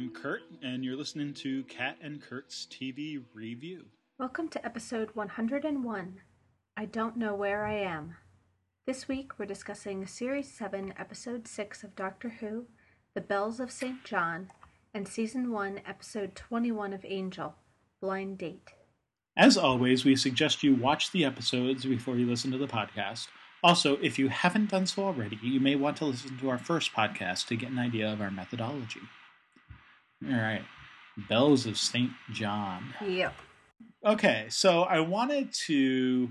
I'm Kurt, and you're listening to Kat and Kurt's TV Review. Welcome to episode 101 I Don't Know Where I Am. This week we're discussing Series 7, Episode 6 of Doctor Who, The Bells of St. John, and Season 1, Episode 21 of Angel, Blind Date. As always, we suggest you watch the episodes before you listen to the podcast. Also, if you haven't done so already, you may want to listen to our first podcast to get an idea of our methodology. All right. Bells of St. John. Yep. Okay, so I wanted to.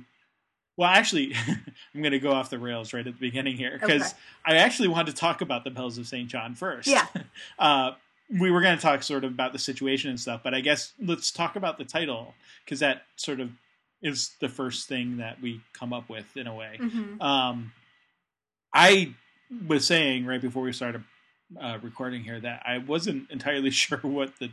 Well, actually, I'm going to go off the rails right at the beginning here because Okay. I actually wanted to talk about the Bells of St. John first. Yeah. uh, we were going to talk sort of about the situation and stuff, but I guess let's talk about the title because that sort of is the first thing that we come up with in a way. hmm Um, I was saying right before we started uh, recording here that I wasn't entirely sure what the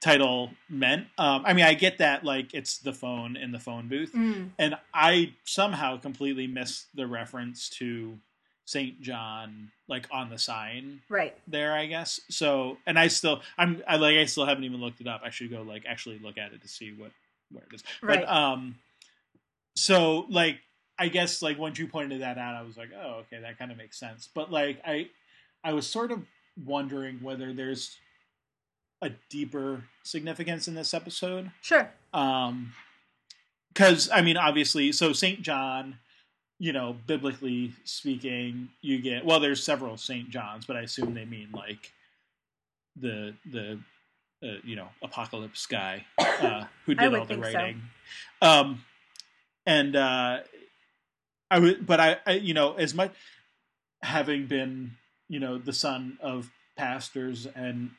title meant. Um, I mean, I get that like it's the phone in the phone booth, Mm. and I somehow completely missed the reference to Saint John, like on the sign Right. there. I guess so. And I still, I'm, I like, I still haven't even looked it up. I should go like actually look at it to see what where it is. Right. But um, so like I guess like once you pointed that out, I was like, oh, okay, that kind of makes sense. But like I, I was sort of wondering whether there's a deeper significance in this episode. Sure. Um, because I mean, obviously, so Saint John, you know, biblically speaking, you get well. There's several Saint Johns, but I assume they mean like the the uh, you know apocalypse guy uh, who did all the think so. writing. Um, and uh, I would, but I, I, you know, as much having been, you know, the son of pastors and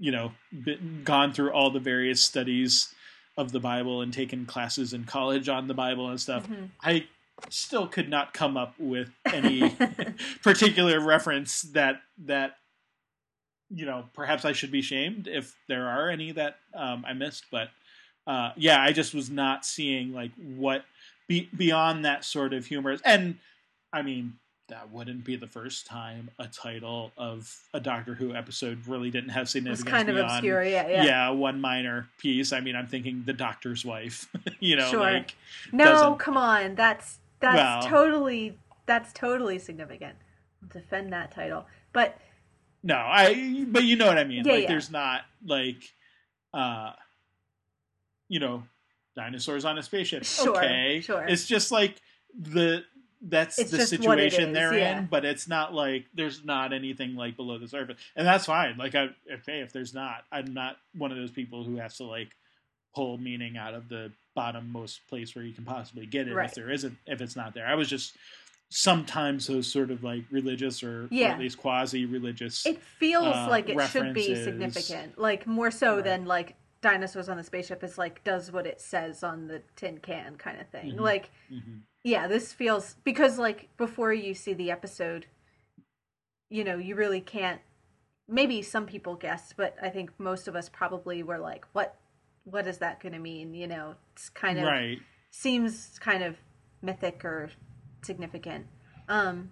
you know, been, gone through all the various studies of the Bible and taken classes in college on the Bible and stuff, Mhm. I still could not come up with any particular reference that that you know perhaps I should be shamed if there are any that um, I missed, but uh, yeah, I just was not seeing like what be, beyond that sort of humor. And I mean, that wouldn't be the first time a title of a Doctor Who episode really didn't have It's significance. kind of beyond, obscure. Yeah. Yeah. one minor piece. I mean, I'm thinking the Doctor's wife. you know, Sure. like No, come on. That's that's Well- totally that's totally significant. I'll defend that title. But No, I. But you know what I mean. Yeah, like, yeah. there's not like, uh, you know, dinosaurs on a spaceship. Sure, okay, sure. It's just like the that's It's the just what it situation is, they're yeah. in, but it's not like there's not anything like below the surface, and that's fine. Like, I if hey, if there's not, I'm not one of those people who has to like pull meaning out of the bottommost place where you can possibly get it Right. if there isn't if it's not there. I was just sometimes those sort of like religious or, or at least quasi religious it feels uh, like it should be significant. Like more so Right. than like dinosaurs on the spaceship is like does what it says on the tin can kind of thing. Mhm. Like Mhm. Yeah, this feels because like before you see the episode, you know, you really can't. Maybe some people guessed, but I think most of us probably were like, "What? What is that going to mean?" You know, it's kind of right. seems kind of mythic or significant. Um,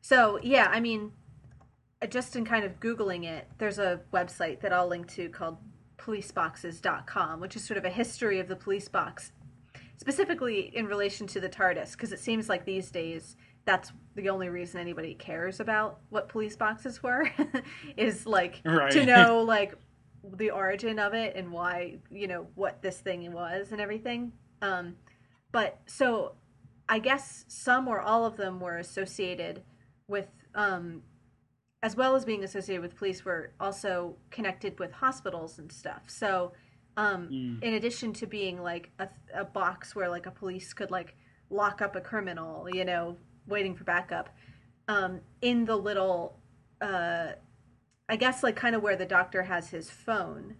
so yeah, I mean, uh, just in kind of googling it, there's a website that I'll link to called policeboxes.com, which is sort of a history of the police box, specifically in relation to the TARDIS, because it seems like these days that's the only reason anybody cares about what police boxes were, is like Right. to know like the origin of it and why you know what this thing was and everything. Um, but so I guess some or all of them were associated with, um, as well as being associated with police, were also connected with hospitals and stuff. So, um, Mm. in addition to being like a, a box where like a police could like lock up a criminal, you know, waiting for backup, um, in the little, uh, I guess like kind of where the doctor has his phone,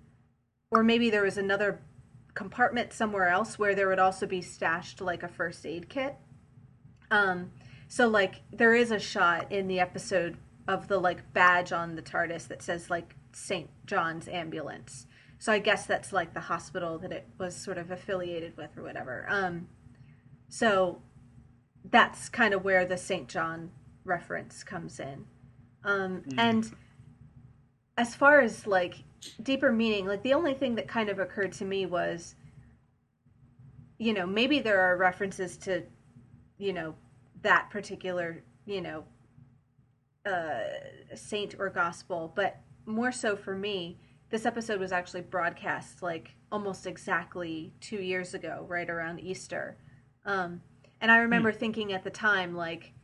or maybe there was another compartment somewhere else where there would also be stashed like a first aid kit. Um, so like there is a shot in the episode of the like badge on the TARDIS that says like St. John's ambulance. So I guess that's like the hospital that it was sort of affiliated with or whatever. Um, so that's kind of where the St. John reference comes in. Um, Mm. And as far as like deeper meaning, like the only thing that kind of occurred to me was, you know, maybe there are references to, you know, that particular, you know, uh, saint or gospel, but more so for me, this episode was actually broadcast like almost exactly two years ago, right around Easter. Um, and I remember mm. thinking at the time, like,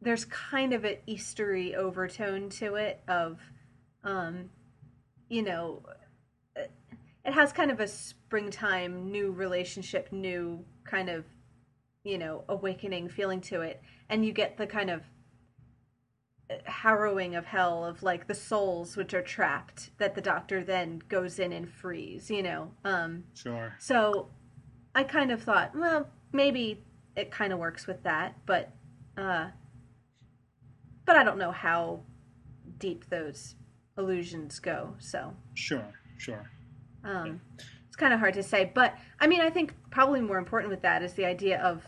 there's kind of an Eastery overtone to it of, um, you know, it has kind of a springtime, new relationship, new kind of, you know, awakening feeling to it. And you get the kind of harrowing of hell of like the souls which are trapped that the doctor then goes in and frees, you know. Um, sure. So I kind of thought, well, maybe it kind of works with that, but uh, but I don't know how deep those illusions go. So sure, sure. Um, it's kind of hard to say, but I mean, I think probably more important with that is the idea of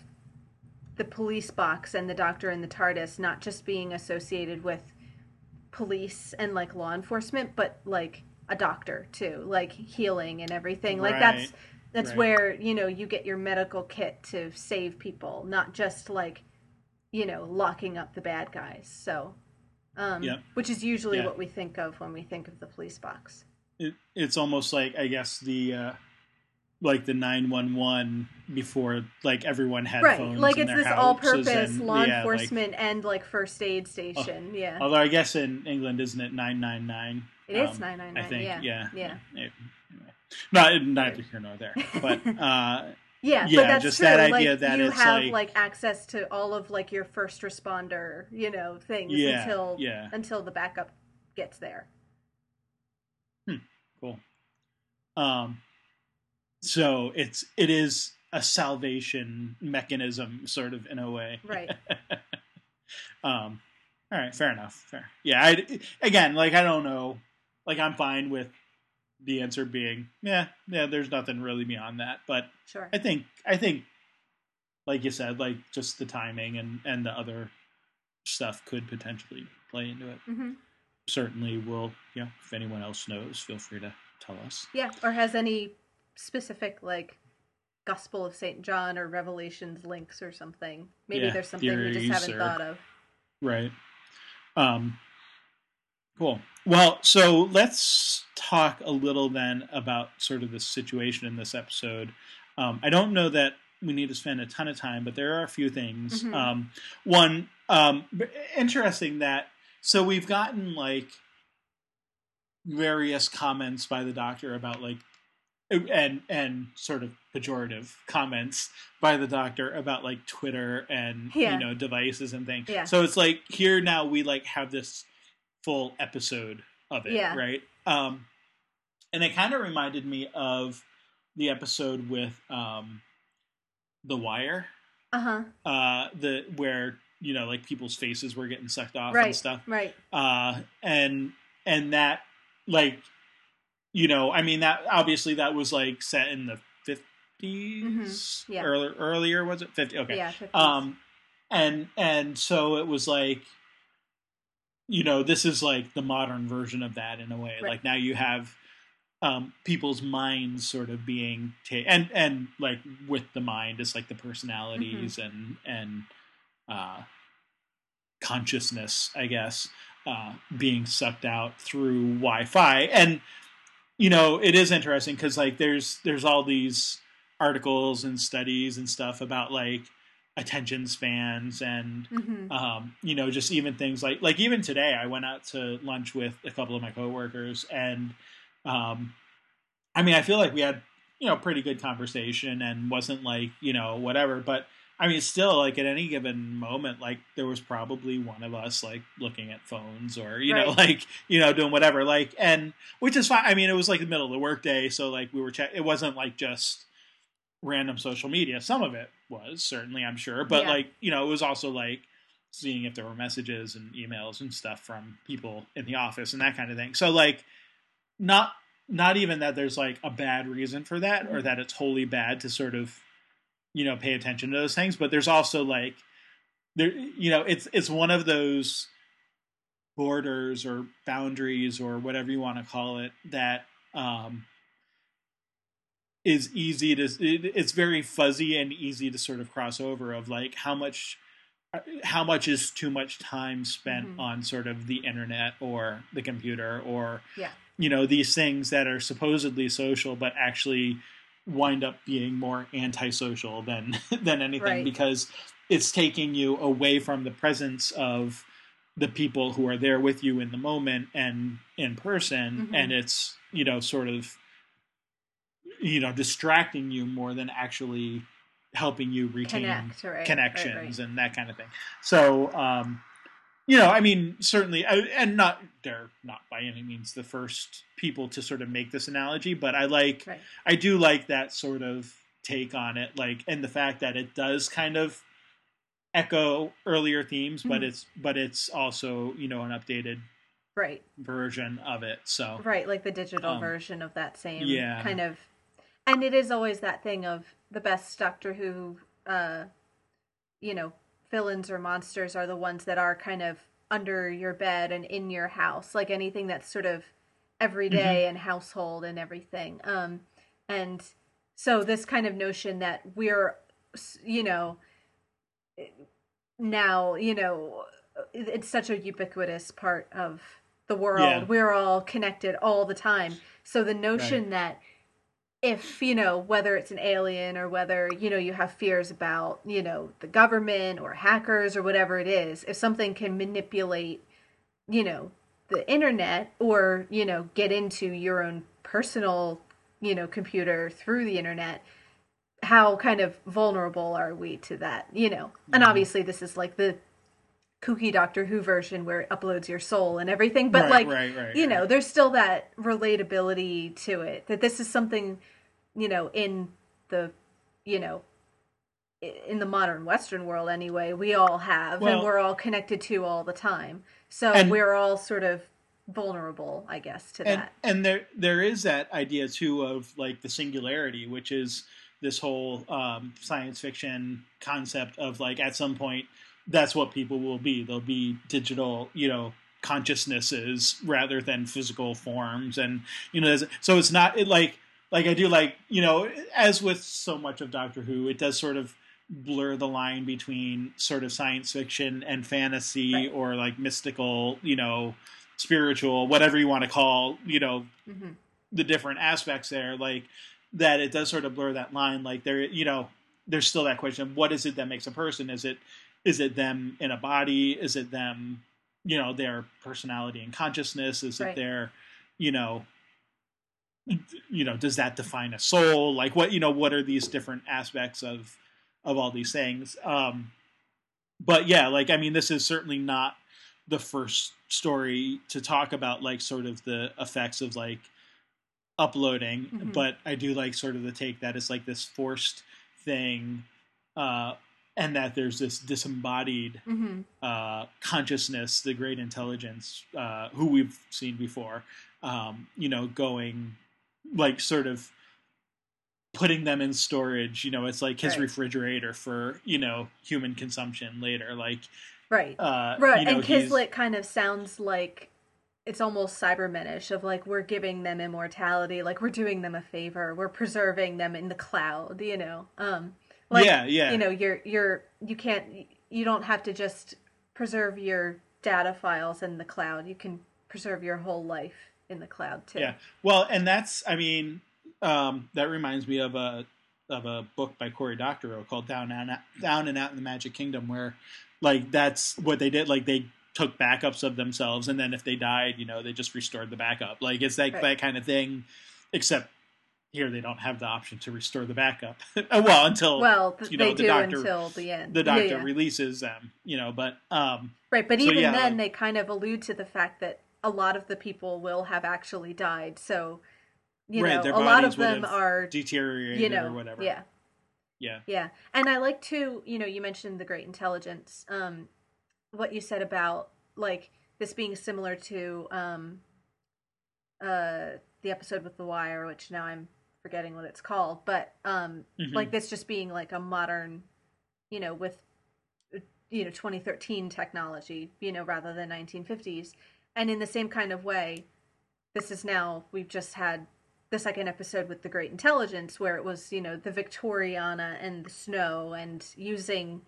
the police box and the doctor and the TARDIS not just being associated with police and like law enforcement, but like a doctor too, like healing and everything. Like right. that's that's right. where you know you get your medical kit to save people, not just like you know locking up the bad guys. So, um, yeah. which is usually yeah. what we think of when we think of the police box. It, it's almost like I guess the uh, like the 911 before like everyone had right. phones like it's this all-purpose and, law yeah, enforcement like, and like first aid station uh, yeah although i guess in england isn't it 999 it um, is 999 i think yeah yeah yeah anyway. not neither here nor there but uh yeah, yeah, but that's just true. that idea like, that you have like, like, access to all of like your first responder, you know, things yeah, until yeah. until the backup gets there. Hmm, cool. Um, so it's it is a salvation mechanism, sort of in a way. Right. um. All right. Fair enough. Fair. Yeah. I again, like I don't know. Like I'm fine with the answer being yeah, yeah. There's nothing really beyond that, but sure. I think I think, like you said, like just the timing and and the other stuff could potentially play into it. Mm-hmm. Certainly, will. Yeah. If anyone else knows, feel free to tell us. Yeah, or has any specific like Gospel of St. John or Revelations links or something. Maybe yeah, there's something we just haven't or, thought of. Right. Um, cool. Well, so let's talk a little then about sort of the situation in this episode. Um, I don't know that we need to spend a ton of time, but there are a few things. Mm-hmm. Um, one, um, interesting that so we've gotten like various comments by the doctor about like and and sort of pejorative comments by the doctor about like Twitter and yeah. you know devices and things. Yeah. So it's like here now we like have this full episode of it, yeah. right? Um, and it kind of reminded me of the episode with um, the Wire. Uh-huh. Uh The where you know like people's faces were getting sucked off right. and stuff. Right. Uh, and and that like you know, I mean that obviously that was like set in the 50s mm-hmm. yeah. earlier earlier was it 50 okay. Yeah, 50s. Um and and so it was like you know, this is like the modern version of that in a way. Right. Like now you have um, people's minds sort of being ta- and and like with the mind it's like the personalities mm-hmm. and and uh, consciousness, I guess, uh, being sucked out through Wi-Fi and you know, it is interesting because like there's there's all these articles and studies and stuff about like attention spans and mm-hmm. um, you know just even things like like even today I went out to lunch with a couple of my coworkers and um, I mean I feel like we had you know pretty good conversation and wasn't like you know whatever but I mean, still, like at any given moment, like there was probably one of us like looking at phones or you right. know, like you know, doing whatever. Like, and which is fine. I mean, it was like the middle of the workday, so like we were check. It wasn't like just random social media. Some of it was certainly, I'm sure, but yeah. like you know, it was also like seeing if there were messages and emails and stuff from people in the office and that kind of thing. So like, not not even that there's like a bad reason for that or mm-hmm. that it's wholly bad to sort of you know pay attention to those things but there's also like there you know it's it's one of those borders or boundaries or whatever you want to call it that um, is easy to it, it's very fuzzy and easy to sort of cross over of like how much how much is too much time spent Mhm. on sort of the internet or the computer or Yeah. you know these things that are supposedly social but actually wind up being more antisocial than than anything Right. because it's taking you away from the presence of the people who are there with you in the moment and in person Mhm. and it's you know sort of you know distracting you more than actually helping you retain Connect, right, connections right. and that kind of thing. So, um, you know, I mean, certainly, and not they're not by any means the first people to sort of make this analogy, but I like, Right. I do like that sort of take on it, like, and the fact that it does kind of echo earlier themes, but Mhm. it's but it's also you know an updated Right. version of it. So, Right, like the digital Um, version of that same yeah. kind of and it is always that thing of the best Doctor Who uh you know, villains or monsters are the ones that are kind of under your bed and in your house, like anything that's sort of everyday and household and everything. Um and so this kind of notion that we're you know now, you know, it's such a ubiquitous part of the world. Yeah. We're all connected all the time. So the notion that if, you know, whether it's an alien or whether, you know, you have fears about, you know, the government or hackers or whatever it is, if something can manipulate, you know, the internet or, you know, get into your own personal, you know, computer through the internet, how kind of vulnerable are we to that, you know? And Mhm. obviously this is like the kooky Doctor Who version where it uploads your soul and everything, but right, like right, right, you know, there's still that relatability to it. That this is something, you know, in the, you know, in the modern Western world anyway, we all have, and we're all connected to all the time. So And- we're all sort of vulnerable, I guess, to and that. and there there is that idea too of like the singularity which is this whole um, science fiction concept of like at some point that's what people will be. They'll be digital you know consciousnesses rather than physical forms. And you know so it's not it like like i do like you know as with so much of doctor who it does sort of blur the line between sort of science fiction and fantasy Right. or like mystical you know spiritual whatever you want to call you know hmm the different aspects there like that it does sort of blur that line. Like there you know there's still that question of what is it that makes a person? Is it is it them in a body is it them you know their personality and consciousness is Right. it their you know you know does that define a soul like what you know what are these different aspects of of all these things um but yeah like i mean this is certainly not the first story to talk about like sort of the effects of like uploading Mhm. but i do like sort of the take that it's like this forced thing uh and that there's this disembodied hmm uh, consciousness, the great intelligence, uh, who we've seen before, um, you know, going like sort of putting them in storage. You know, it's like his Right. refrigerator for you know human consumption later. Like, Right. uh, Right, you know, and Kizlet kind of sounds like it's almost Cybermenish of like we're giving them immortality, like we're doing them a favor, we're preserving them in the cloud, you know. Um, like, yeah, yeah, you know, you're you're you can't you don't have to just preserve your data files in the cloud. You can preserve your whole life in the cloud too. Yeah. Well, and that's, I mean, um, that reminds me of a of a book by Cory Doctorow called Down and Out, Down and Out in the Magic Kingdom, where like that's what they did. Like they took backups of themselves, and then if they died, you know, they just restored the backup. Like it's like Right. that kind of thing, except here they don't have the option to restore the backup. well, until Well, You know, they the do doctor- until the end. the doctor yeah. releases them, you know. But um, Right, but So, even yeah, then, like- they kind of allude to the fact that a lot of the people will have actually died. So, you Right, know, a lot of them are, deteriorated you know, or whatever. yeah, yeah, yeah. And I like to, you know, you mentioned the great intelligence. Um, what you said about like this being similar to um, uh, the episode with the wire, which now I'm forgetting what it's called, but um, Mhm. like this just being like a modern, you know, with you know 2013 technology you know rather than 1950s and in the same kind of way this is now we've just had the second episode with the great intelligence where it was you know the victoriana and the snow and using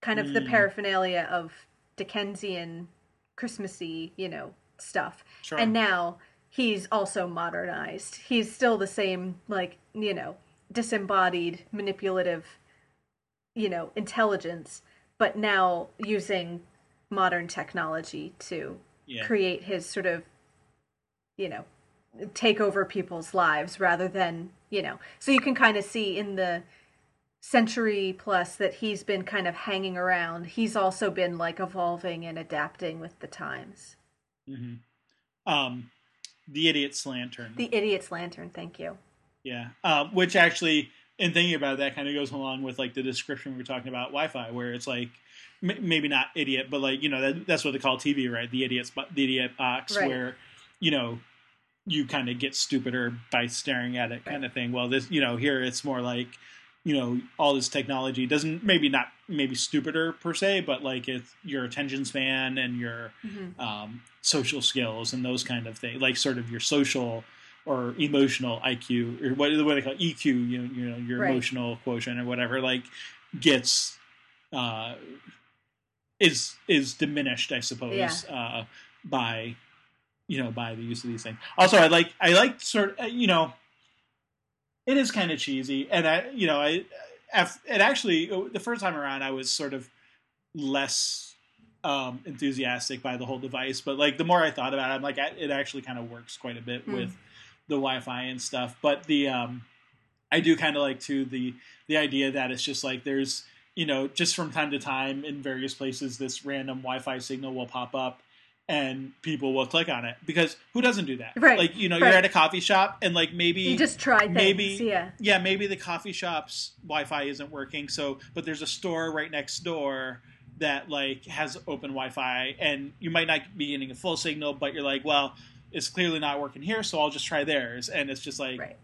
kind of the Mm. paraphernalia of dickensian christmassy you know stuff Sure. and now he's also modernized. He's still the same like you know disembodied manipulative you know intelligence but now using modern technology to yeah. create his sort of you know take over people's lives rather than you know. So you can kind of see in the century plus that he's been kind of hanging around. He's also been like evolving and adapting with the times. Hmm Um, the idiot's lantern. the idiot's lantern thank you Yeah, um, which actually, in thinking about it, that kind of goes along with like the description we were talking about Wi-Fi, where it's like m- maybe not idiot, but like you know that, that's what they call TV, right? The idiot's the idiot box, Right. where you know you kind of get stupider by staring at it, kind of thing. Well, this you know here it's more like you know all this technology doesn't maybe not maybe stupider per se, but like it's your attention span and your um, social skills and those kind of things, like sort of your social or emotional IQ or what, what they call EQ, you know, you know your Right. emotional quotient or whatever, like gets uh, is is diminished, I suppose, uh, by you know by the use of these things. Also, I like I like sort of, you know it is kind of cheesy, and I you know I it actually the first time around I was sort of less um, enthusiastic by the whole device, but like the more I thought about it, I'm like I- it actually kind of works quite a bit Hmm. with the Wi-Fi and stuff. But the um, I do kind of like to the the idea that it's just like there's you know just from time to time in various places this random Wi-Fi signal will pop up and people will click on it because who doesn't do that? Right, Like you know right. you're at a coffee shop and like maybe you just try things maybe- yeah yeah, maybe the coffee shop's Wi-Fi isn't working. So, but there's a store right next door that like has open Wi-Fi, and you might not be getting a full signal, but you're like, well, it's clearly not working here, so I'll just try theirs. And it's just like, right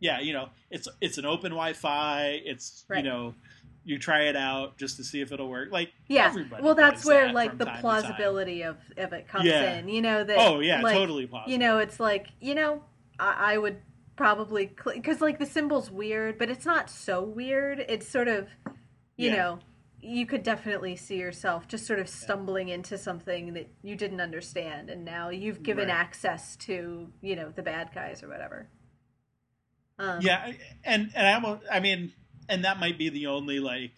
yeah, you know, it's it's an open Wi-Fi. It's Right. you know, you try it out just to see if it'll work. Like yeah well that's where that like the time to time. plausibility of of it comes Yeah. in you know that Oh yeah, like, totally possible. you know it's like you know i, I would probably because like the symbol's weird but it's not so weird it's sort of you Yeah. know you could definitely see yourself just sort of stumbling into something that you didn't understand and now you've given Right. access to you know the bad guys or whatever um, yeah and and I, almo- I mean and that might be the only like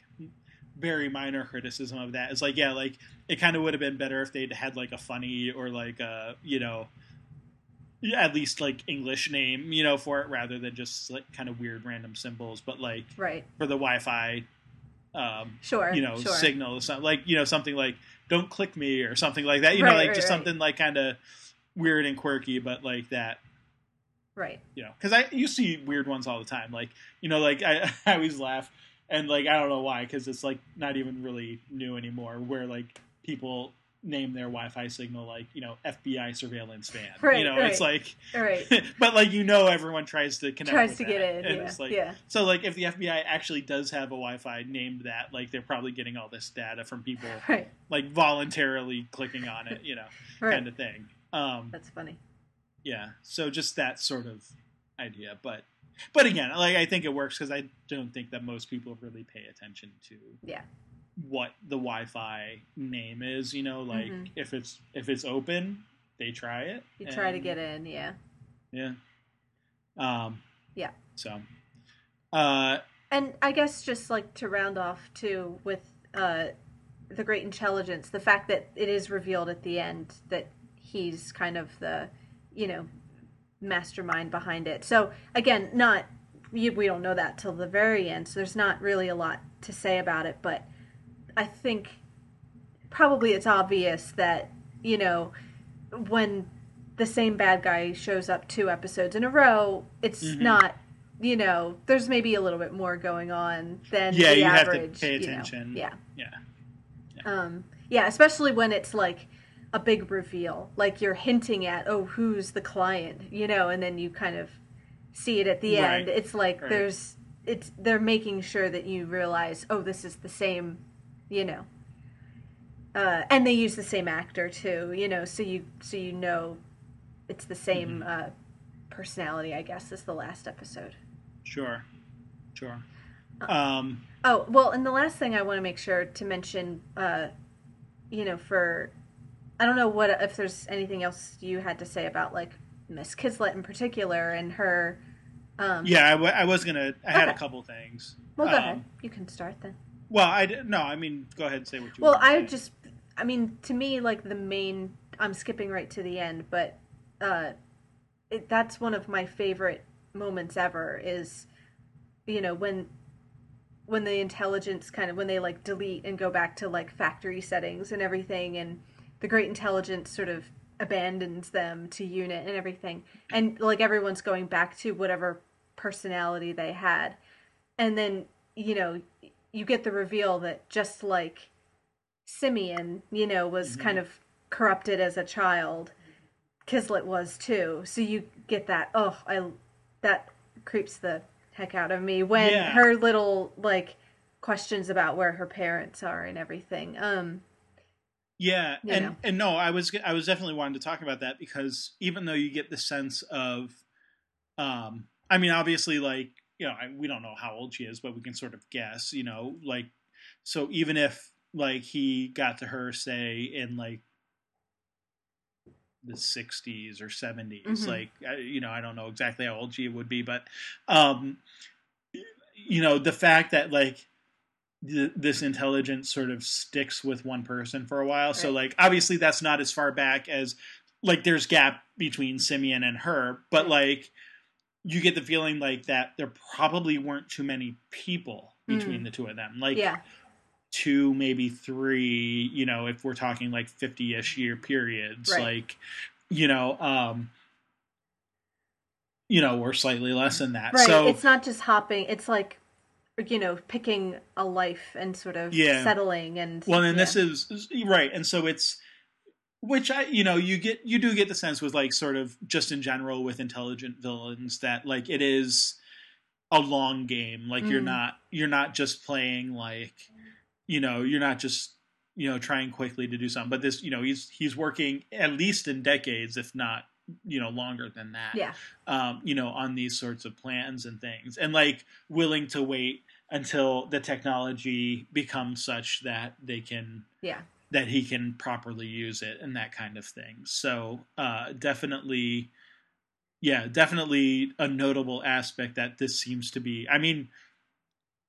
very minor criticism of that is like yeah like it kind of would have been better if they'd had like a funny or like a you know at least like english name you know for it rather than just like kind of weird random symbols but like right for the wi-fi um sure you know sure. signal like you know something like don't click me or something like that you know like right, just right. something like kind of weird and quirky but like that right. You know because i you see weird ones all the time like you know like i, I always laugh and like i don't know why because it's like not even really new anymore where like people name their wi-fi signal like you know fbi surveillance van Right, you know right. it's like right. but like you know everyone tries to connect tries to get in and yeah it's like yeah. so like if the fbi actually does have a wi-fi named that like they're probably getting all this data from people right. like voluntarily clicking on it you know right. kind of thing. Um that's funny yeah so just that sort of idea but but again like i think it works because i don't think that most people really pay attention to yeah what the wi-fi name is you know like Mhm. if it's if it's open they try it you try to get in yeah yeah um Yeah. so uh And I guess just like to round off too with uh, the great intelligence, the fact that it is revealed at the end that he's kind of the, you know, mastermind behind it. So again, not we don't know that till the very end. So there's not really a lot to say about it, but I think probably it's obvious that you know when the same bad guy shows up two episodes in a row, it's Mhm. not you know, there's maybe a little bit more going on than Yeah, the you have to average. pay you know. attention. Yeah. yeah Um, yeah, especially when it's like a big reveal, like you're hinting at, oh, who's the client, you know, and then you kind of see it at the Right. end. It's like Right. there's, it's they're making sure that you realize, oh, this is the same, you know. uh, and they use the same actor too. You know, so you so you know it's the same Mm-hmm. uh, personality, I guess, as the last episode. Sure, sure. Uh, Um, Oh well, and the last thing I want to make sure to mention, uh, you know, for I don't know what if there's anything else you had to say about like Miss Kizlet in particular and her. Um, yeah, I, w- I was gonna. I had a couple things. Well, go Um, ahead. You can start then. Well, I d- no. I mean, go ahead and say what you. Well, want to I just, I mean, to me, like the main, I'm skipping right to the end, but uh, it, that's one of my favorite moments ever. Is, you know, when when the intelligence kind of when they like delete and go back to like factory settings and everything, and the great intelligence sort of abandons them to unit and everything, and like everyone's going back to whatever personality they had, and then you know you get the reveal that just like Simeon, you know, was Mhm. kind of corrupted as a child. Kizlet was too. So you get that. Oh, I that creeps the heck out of me when Yeah. her little like questions about where her parents are and everything. Um, Yeah, you and know. and no, I was I was definitely wanting to talk about that because even though you get the sense of, um, I mean, obviously, like you know, I, we don't know how old she is, but we can sort of guess, you know, like so even if like he got to her say in like the 60s or 70s Mhm. like I, you know i don't know exactly how old she would be but um you know the fact that like th- this intelligence sort of sticks with one person for a while so like obviously that's not as far back as like there's gap between simeon and her but like you get the feeling like that there probably weren't too many people between Mm. the two of them like yeah, two maybe three you know if we're talking like 50ish year periods Right. like you know um you know or slightly less than that right. so it's not just hopping. It's like you know picking a life and sort of Yeah. settling and well and yeah. this is right and so it's which i you know you get you do get the sense with like sort of just in general with intelligent villains that like it is a long game like you're Mm. not you're not just playing like you know you're not just you know trying quickly to do something but this you know he's he's working at least in decades if not you know longer than that yeah, um, you know, on these sorts of plans and things, and like willing to wait until the technology becomes such that they can yeah, that he can properly use it and that kind of thing. So uh, definitely, yeah, definitely a notable aspect that this seems to be. I mean,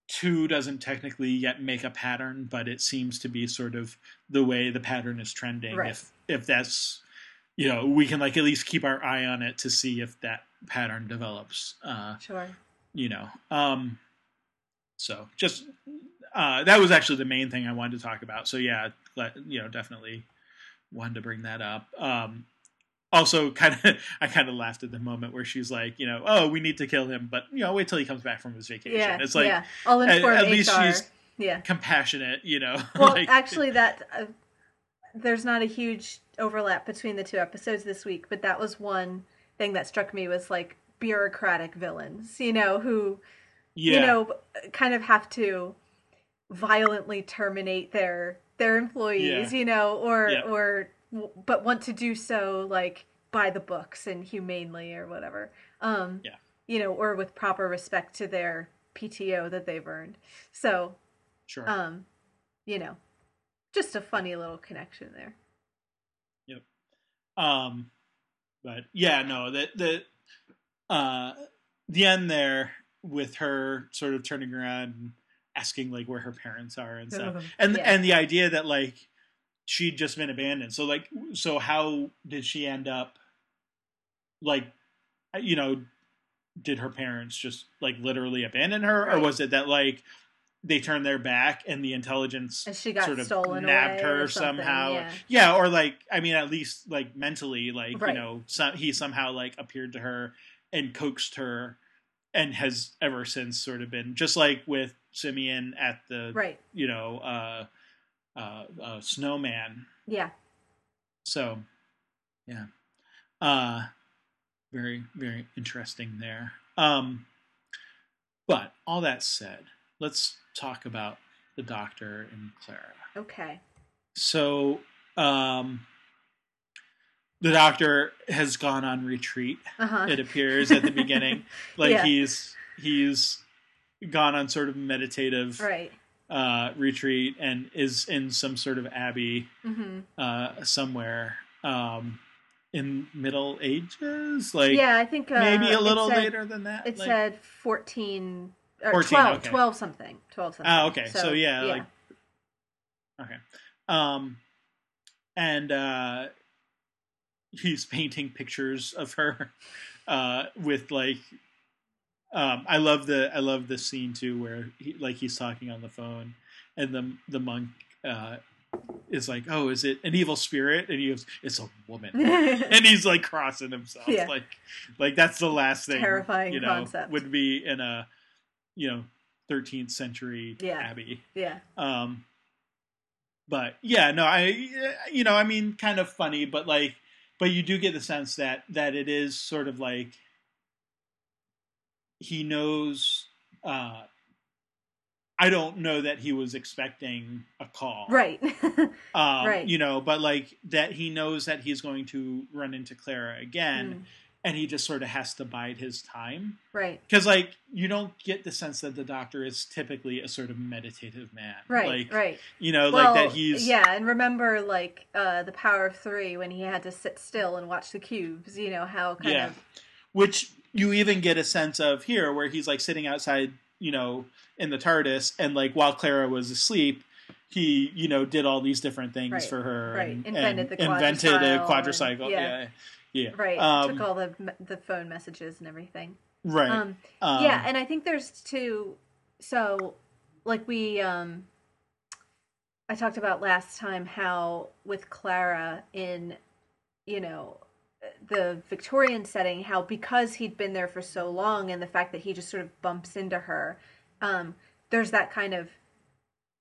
two doesn't technically yet make a pattern, but it seems to be sort of the way the pattern is trending. Right. If if that's you know we can like at least keep our eye on it to see if that pattern develops. Uh, sure. you know um so just uh that was actually the main thing i wanted to talk about so yeah let, you know definitely wanted to bring that up um also kind of i kind of laughed at the moment where she's like you know oh we need to kill him but you know wait till he comes back from his vacation Yeah, it's like yeah. I'll at- inform at least she's- yeah. compassionate you know Well, like, actually, that uh, there's not a huge overlap between the two episodes this week, but that was one thing that struck me was like bureaucratic villains, you know, who yeah you know kind of have to violently terminate their their employees, Yeah. you know, or Yeah. or but want to do so like by the books and humanely or whatever. Um, Yeah. You know, or with proper respect to their PTO that they've earned. So sure um you know just a funny little connection there Um, but yeah, no, the the uh, the end there with her sort of turning around and asking like where her parents are and stuff, and Yeah. and the idea that like she'd just been abandoned. So like, so how did she end up? Like, you know, did her parents just like literally abandon her, or was it that like they turned their back and the intelligence and she got sort of nabbed her somehow. yeah. yeah or like i mean at least like mentally like Right. you know some, he somehow like appeared to her and coaxed her and has ever since sort of been just like with simeon at the right. you know uh uh, uh snowman. Yeah. So yeah. Uh very very interesting there. Um but all that said let's talk about the doctor and clara okay so um, the doctor has gone on retreat. Uh-huh. It appears at the beginning, like Yeah. he's he's gone on sort of meditative right. uh, retreat and is in some sort of abbey hmm uh, somewhere um, in Middle Ages, like yeah, I think uh, maybe a little said- later than that. It like, said 14 or 14, 12, okay. 12 something. 12 something. Ah, okay. So, yeah, like okay. Um, and uh, he's painting pictures of her uh, with like. Um, I love the I love the scene too where he, like he's talking on the phone, and the the monk uh, is like, "Oh, is it an evil spirit?" And he goes, "It's a woman." and he's like crossing himself Yeah. like like that's the last thing Terrifying you know concept. would be in a you know 13th century Yeah. abbey yeah. um but yeah no i you know i mean kind of funny but like but you do get the sense that that it is sort of like he knows uh i don't know that he was expecting a call Right. um, Right. you know, but like that he knows that he's going to run into Clara again, Mm, and he just sort of has to bide his time right. because, like, you don't get the sense that the Doctor is typically a sort of meditative man, Right. Like, right. you know, well, like that he's yeah, and remember like uh, the Power of Three when he had to sit still and watch the cubes. You know how kind Yeah. of which you even get a sense of here, where he's like sitting outside, you know, in the TARDIS, and like while Clara was asleep. He, you know, did all these different things Right, for her, right. and, Invented and the invented a quadricycle quadricycle. and- yeah, yeah. Yeah, right Um, took all the the phone messages and everything. right. Um, Um, yeah, and I think there's two. So, like we, um, I talked about last time how with Clara in, you know, the Victorian setting, how because he'd been there for so long, and the fact that he just sort of bumps into her, um, there's that kind of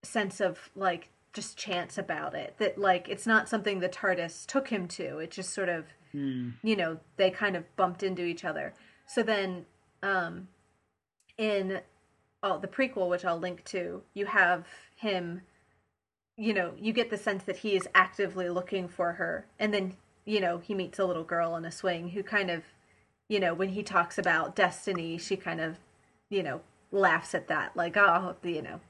sense of like just chance about it. That like it's not something the TARDIS took him to. It just sort of hmm. you know they kind of bumped into each other so then um in oh the prequel which i'll link to you have him you know you get the sense that he is actively looking for her and then you know he meets a little girl in a swing who kind of you know when he talks about destiny she kind of you know laughs at that like oh you know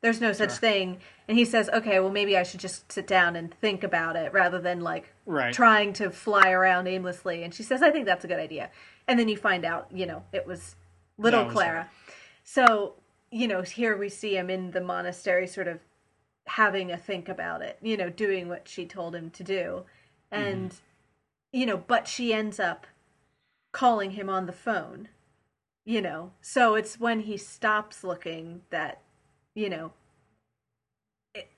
there's no such Sure. thing. And he says okay well maybe i should just sit down and think about it rather than like right. trying to fly around aimlessly. And she says i think that's a good idea. And then you find out you know it was little was clara. So you know here we see him in the monastery sort of having a think about it you know doing what she told him to do. Mm-hmm. And you know but she ends up calling him on the phone you know. So it's when he stops looking that you know it,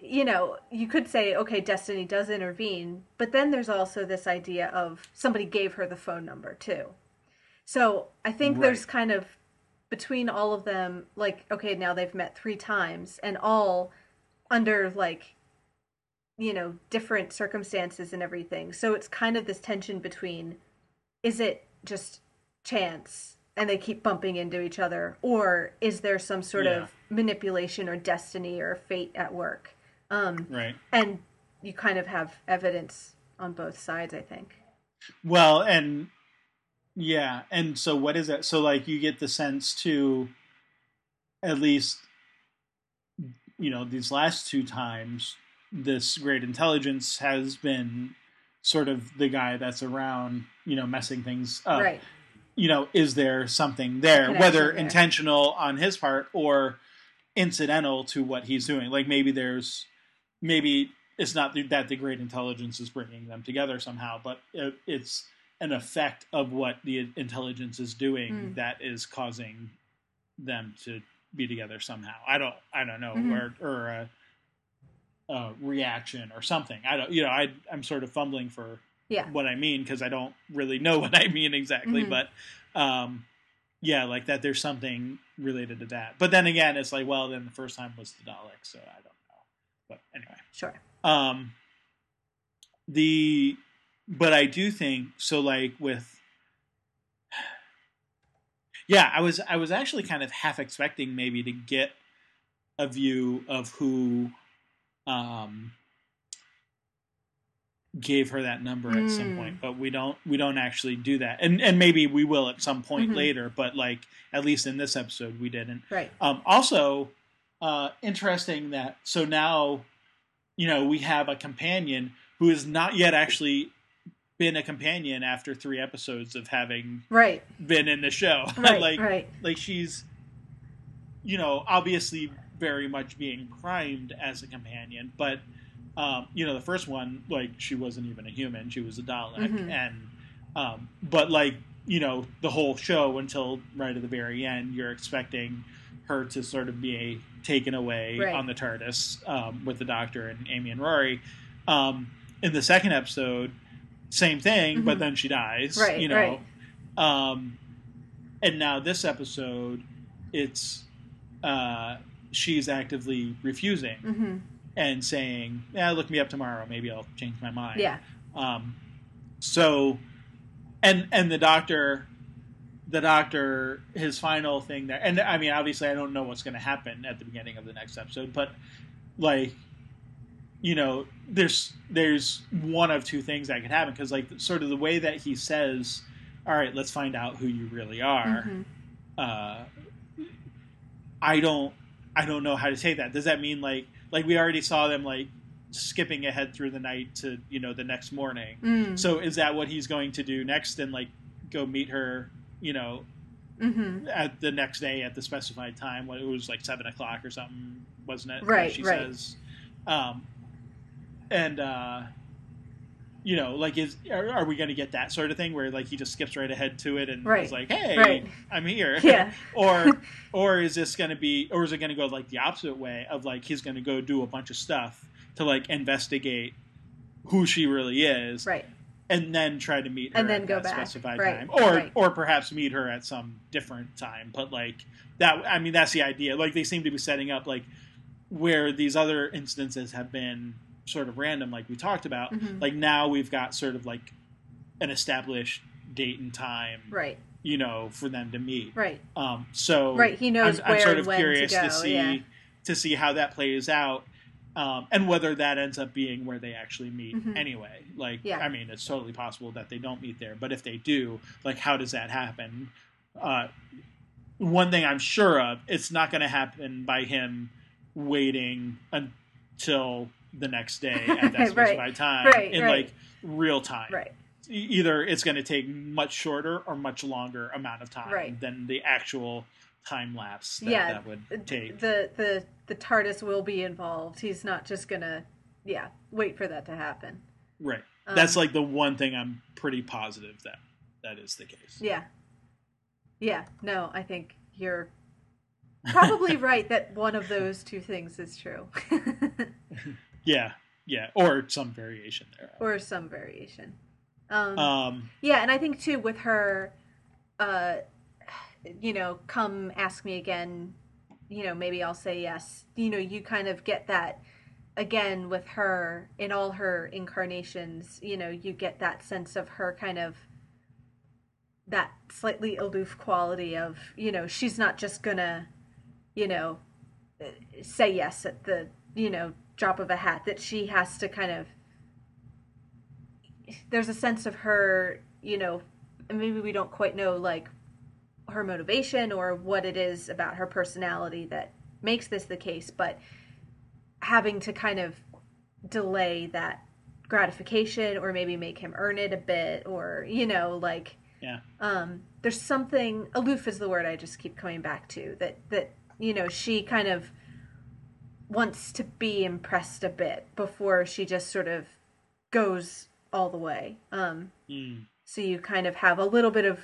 you know you could say okay destiny does intervene but then there's also this idea of somebody gave her the phone number too so i think Right. there's kind of between all of them like okay now they've met three times and all under like you know different circumstances and everything so it's kind of this tension between is it just chance and they keep bumping into each other or is there some sort Yeah. of manipulation or destiny or fate at work um Right. and you kind of have evidence on both sides i think Well, and yeah, and so what is that? So like you get the sense to at least, you know, these last two times, this great intelligence has been sort of the guy that's around, you know, messing things up. right You know, is there something there, connection whether there. intentional on his part or incidental to what he's doing? Like maybe there's, maybe it's not that the great intelligence is bringing them together somehow, but it, it's an effect of what the intelligence is doing Mm. that is causing them to be together somehow. I don't, I don't know, Mhm. or or a, a reaction or something. I don't, you know, I I'm sort of fumbling for yeah what I mean because I don't really know what I mean exactly, Mhm. but um, yeah, like that. There's something related to that. But then again, it's like, well, then the first time was the Dalek, so I don't know. But anyway. sure Um, the but I do think so. Like with, yeah, I was I was actually kind of half expecting maybe to get a view of who, um, gave her that number at some Mm. point, but we don't we don't actually do that, and and maybe we will at some point Mhm. later, but like at least in this episode we didn't. Right. Um, also, uh, interesting that so now, you know, we have a companion who has not yet actually been a companion after three episodes of having Right. been in the show. Right. like, right. like she's, you know, obviously very much being primed as a companion, but. Um, you know, the first one, like she wasn't even a human; she was a Dalek, Mhm. and um, but like you know, the whole show until right at the very end, you're expecting her to sort of be taken away Right. on the TARDIS um, with the Doctor and Amy and Rory. Um, in the second episode, same thing, but Mhm. then she dies. Right, You know, um, and now this episode, it's uh, she's actively refusing hmm and saying, "Yeah, look me up tomorrow. Maybe I'll change my mind." Yeah. Um, so, and and the doctor, the doctor, his final thing there, and I mean, obviously, I don't know what's going to happen at the beginning of the next episode, but like, you know, there's there's one of two things that could happen because like sort of the way that he says, "All right, let's find out who you really are." Mhm. uh, I don't I don't know how to take that. Does that mean like like we already saw them like skipping ahead through the night to you know the next morning? Mm. So is that what he's going to do next and like go meet her? You know, Mhm. at the next day at the specified time when it was like seven o'clock or something, wasn't it? Right, She right. says, um, and uh, you know, like is are, are we going to get that sort of thing where like he just skips right ahead to it and Right, is like, hey, right. I'm here, Yeah. or or is this going to be or is it going to go like the opposite way of like he's going to go do a bunch of stuff to like investigate who she really is Right. and then try to meet her And then at go back. specified Right, time or right. or perhaps meet her at some different time but like that i mean that's the idea like they seem to be setting up like where these other instances have been sort of random like we talked about Mhm. like now we've got sort of like an established date and time Right. you know for them to meet Right. um so Right. He knows I'm, I'm sort of curious to go. see yeah. to see how that plays out um, and whether that ends up being where they actually meet Mhm. anyway like Yeah. i mean it's totally possible that they don't meet there but if they do like how does that happen uh, one thing i'm sure of it's not going to happen by him waiting until the next day at that Right, specified time right, in right. like real time Right. Either it's going to take much shorter or much longer amount of time than the actual time lapse that Yeah, that would take. The the the TARDIS will be involved. He's not just gonna yeah wait for that to happen. Right. Um, That's like the one thing I'm pretty positive that that is the case. Yeah. Yeah. No, I think you're probably right that one of those two things is true, Yeah. Yeah. Or some variation there. or some variation. Um, Um. yeah, and I think too with her, uh, you know, come ask me again. You know, maybe I'll say yes. You know, you kind of get that again with her in all her incarnations. You know, you get that sense of her kind of that slightly aloof quality of you know she's not just gonna you know say yes at the you know drop of a hat that she has to kind of there's a sense of her you know maybe we don't quite know like her motivation or what it is about her personality that makes this the case but having to kind of delay that gratification or maybe make him earn it a bit or you know like Yeah. um there's something aloof is the word i just keep coming back to that that you know she kind of wants to be impressed a bit before she just sort of goes all the way um mm, so you kind of have a little bit of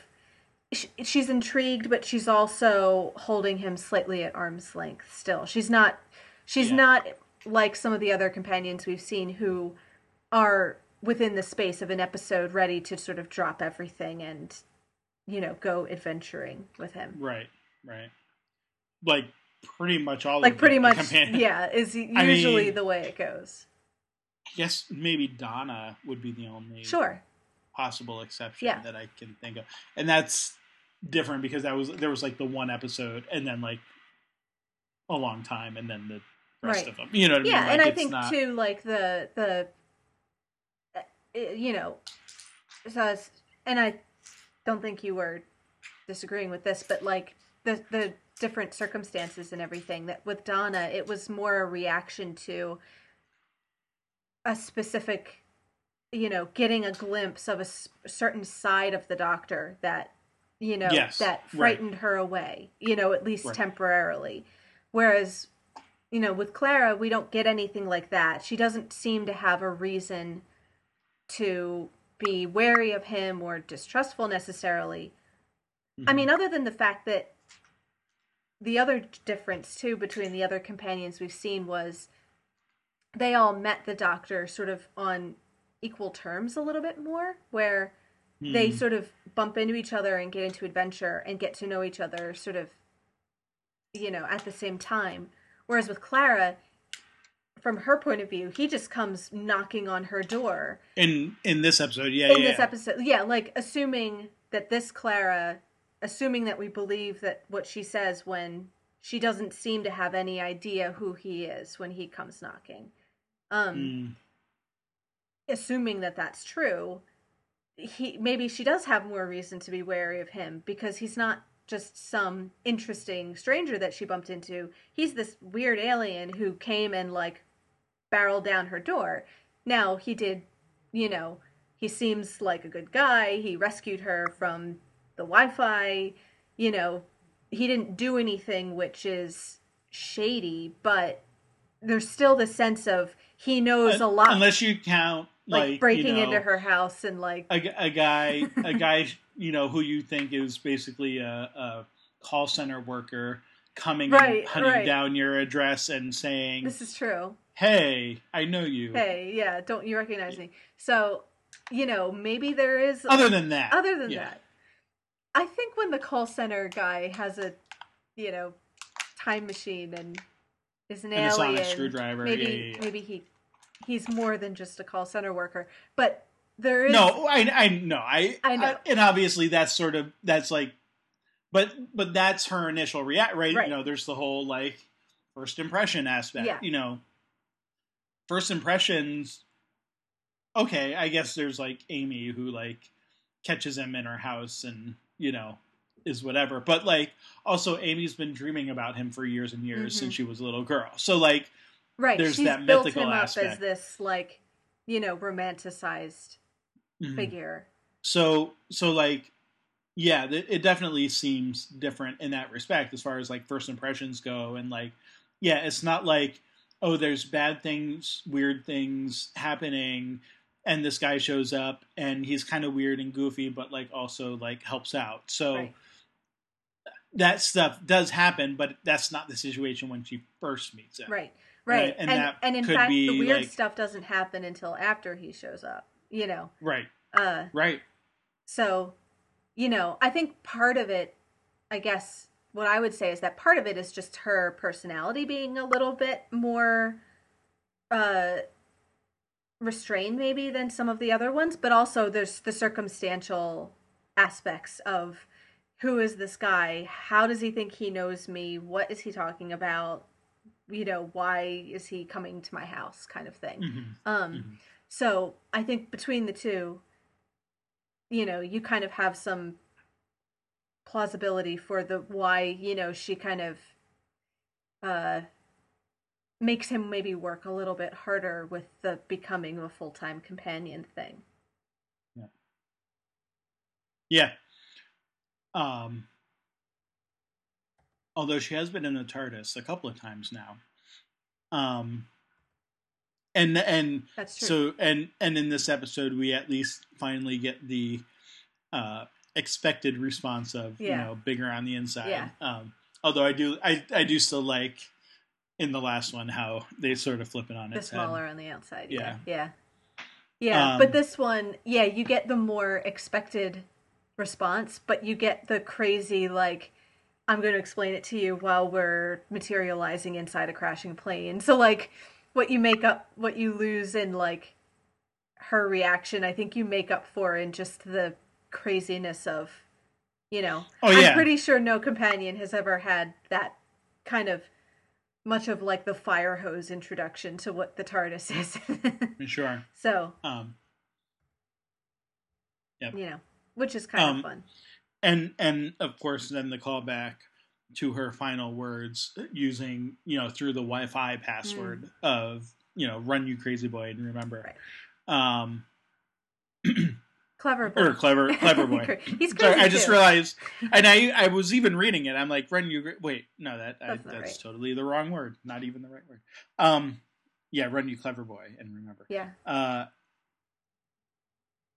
sh- she's intrigued but she's also holding him slightly at arm's length still she's not she's Yeah. not like some of the other companions we've seen who are within the space of an episode ready to sort of drop everything and you know go adventuring with him right. Right. Like pretty much all. like pretty the much companion- yeah is I usually mean- the way it goes I guess maybe Donna would be the only sure possible exception Yeah. that I can think of, and that's different because that was there was like the one episode and then like a long time and then the rest Right. of them. You know what I mean? yeah and i think not- too like the the eh, eh, you know, so and I don't think you were disagreeing with this, but like the the different circumstances and everything that with Donna, it was more a reaction to a specific, you know, getting a glimpse of a s- certain side of the doctor that, you know, Yes, that right. frightened her away, you know, at least Right. temporarily. Whereas, you know, with Clara, we don't get anything like that. She doesn't seem to have a reason to be wary of him or distrustful necessarily. I Mhm. mean, other than the fact that the other difference too between the other companions we've seen was they all met the doctor sort of on equal terms a little bit more, where they Mm. sort of bump into each other and get into adventure and get to know each other sort of, you know, at the same time. Whereas with Clara, from her point of view, he just comes knocking on her door in in this episode, yeah, in yeah, this episode yeah like assuming that this clara assuming that we believe that what she says when she doesn't seem to have any idea who he is when he comes knocking. Um Mm. assuming that that's true he maybe she does have more reason to be wary of him because he's not just some interesting stranger that she bumped into. He's this weird alien who came and like barreled down her door. Now he did you know he seems like a good guy. He rescued her from the wi-fi you know he didn't do anything which is shady but there's still the sense of he knows a lot Unless you count like, like, breaking you know, into her house and like a guy, a guy, you know, who you think is basically a, a call center worker coming Right, and hunting right. down your address and saying, this is true "Hey, I know you." hey yeah don't you recognize me so you know maybe there is Other than that, other than yeah. that i think when the call center guy has a you know time machine and is an and alien screwdriver, maybe yeah, yeah, maybe he he's more than just a call center worker but there is No, I, I know, I, I know. and obviously that's sort of that's like, but but that's her initial react, right? Right. You know, there's the whole like first impression aspect. Yeah. You know, first impressions. Okay, I guess there's like Amy who like catches him in her house and you know is whatever, but like also Amy's been dreaming about him for years and years Mhm. since she was a little girl. So like, right there's she's that built mythical him up as this like you know romanticized mhm. figure so so like yeah it definitely seems different in that respect as far as like first impressions go and like yeah it's not like oh there's bad things weird things happening and this guy shows up and he's kind of weird and goofy but like also like helps out. So Right. that stuff does happen but that's not the situation when she first meets him. Right, Right, right, and and that and in fact, the weird like- stuff doesn't happen until after he shows up. You know, right. Uh, right. so you know, I think part of it, I guess, what I would say is that part of it is just her personality being a little bit more uh restrained, maybe than some of the other ones, but also there's the circumstantial aspects of who is this guy? How does he think he knows me? What is he talking about? You know, why is he coming to my house? Kind of thing. Mhm. Um, Mhm. so I think between the two, you know, you kind of have some plausibility for the why, you know, she kind of uh makes him maybe work a little bit harder with the becoming a full-time companion thing. Yeah. Um. Although she has been in the TARDIS a couple of times now. Um. And and That's true. so and and in this episode we at least finally get the uh expected response of you know bigger on the inside. Yeah. Um. Although I do I I do still like in the last one how they sort of flip it on the its head. smaller on the outside. Yeah. Yeah. Yeah. Yeah. Um, but this one, yeah, you get the more expected response, but you get the crazy, like, I'm going to explain it to you while we're materializing inside a crashing plane. So, like, what you make up, what you lose in, like, her reaction, I think you make up for in just the craziness of, you know, Oh, yeah. I'm pretty sure no companion has ever had that kind of much of like the fire hose introduction to what the TARDIS is. Sure. so, Um, Yep. You know, which is kind Um, of fun. and and of course then the callback to her final words using you know through the Wi-Fi password of you know run you crazy boy and remember um Clever boy. or clever clever boy He's crazy Sorry, I just too. realized and I I was even reading it I'm like run you wait no that I, That's that's, right. totally the wrong word not even the right word um yeah run you clever boy and remember Yeah. uh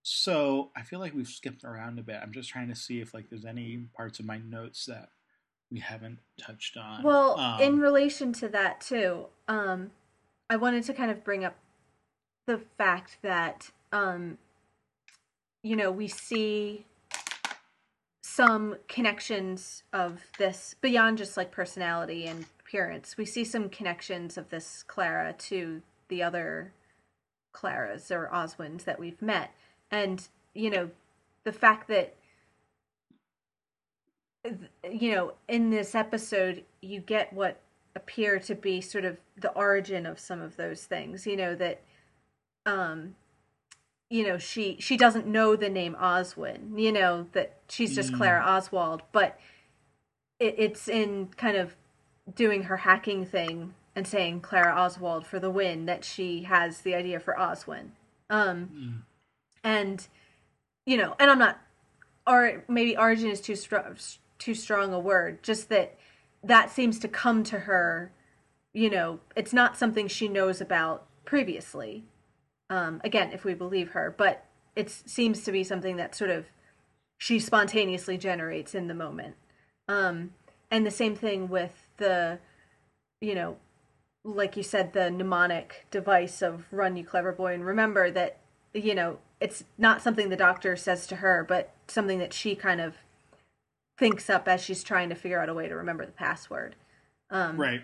so I feel like we've skipped around a bit. I'm just trying to see if like there's any parts of my notes that we haven't touched on. Well, Um, in relation to that too, um, I wanted to kind of bring up the fact that um, you know we see some connections of this beyond just like personality and appearance. We see some connections of this Clara to the other Claras or Oswins that we've met, and you know the fact that you know, in this episode, you get what appear to be sort of the origin of some of those things. You know that, um, you know, she she doesn't know the name Oswin. You know that she's just Mm. Clara Oswald, but it, it's in kind of doing her hacking thing and saying Clara Oswald for the win that she has the idea for Oswin. Um, mm, and you know, and I'm not, or maybe origin is too strong, too strong a word. Just that that seems to come to her. You know, it's not something she knows about previously. Um, again, if we believe her, but it seems to be something that sort of she spontaneously generates in the moment. Um, and the same thing with the, you know, like you said, the mnemonic device of "Run, you clever boy," and remember that you know it's not something the doctor says to her, but something that she kind of thinks up as she's trying to figure out a way to remember the password. Um, right,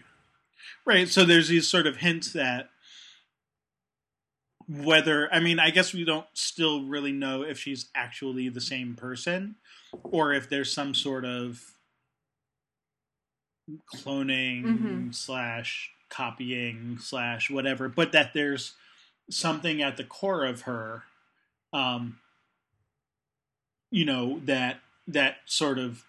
right. So there's these sort of hints that whether I mean I guess we don't still really know if she's actually the same person or if there's some sort of cloning Mhm. slash copying slash whatever, but that there's something at the core of her, um, you know that that sort of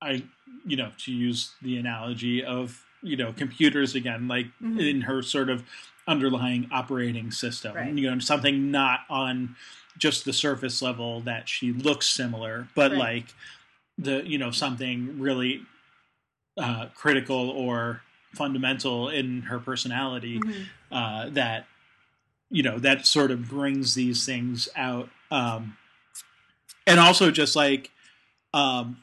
I you know to use the analogy of you know computers again, like Mhm. in her sort of underlying operating system, Right. you know something not on just the surface level that she looks similar, but Right. like the you know something really uh, critical or fundamental in her personality mhm. uh, that you know that sort of brings these things out um, and also just like um,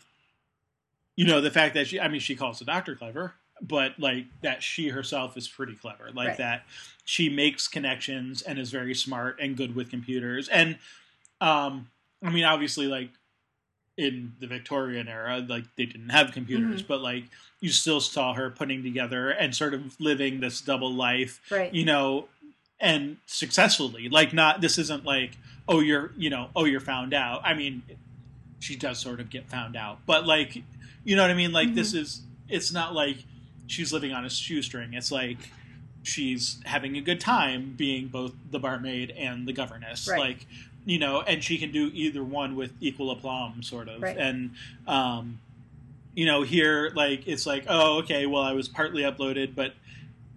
you know the fact that she i mean she calls the doctor clever but like that she herself is pretty clever. Like Right. that she makes connections and is very smart and good with computers. And um i mean obviously like in the victorian era like they didn't have computers Mhm. but like you still saw her putting together and sort of living this double life Right. you know and successfully. Like not this isn't like oh you're you know oh you're found out. I mean she does sort of get found out. But like you know what i mean? Like this is it's not like she's living on a shoestring it's like she's having a good time being both the barmaid and the governess Right. like you know and she can do either one with equal aplomb sort of Right. and um you know here like it's like oh okay well i was partly uploaded but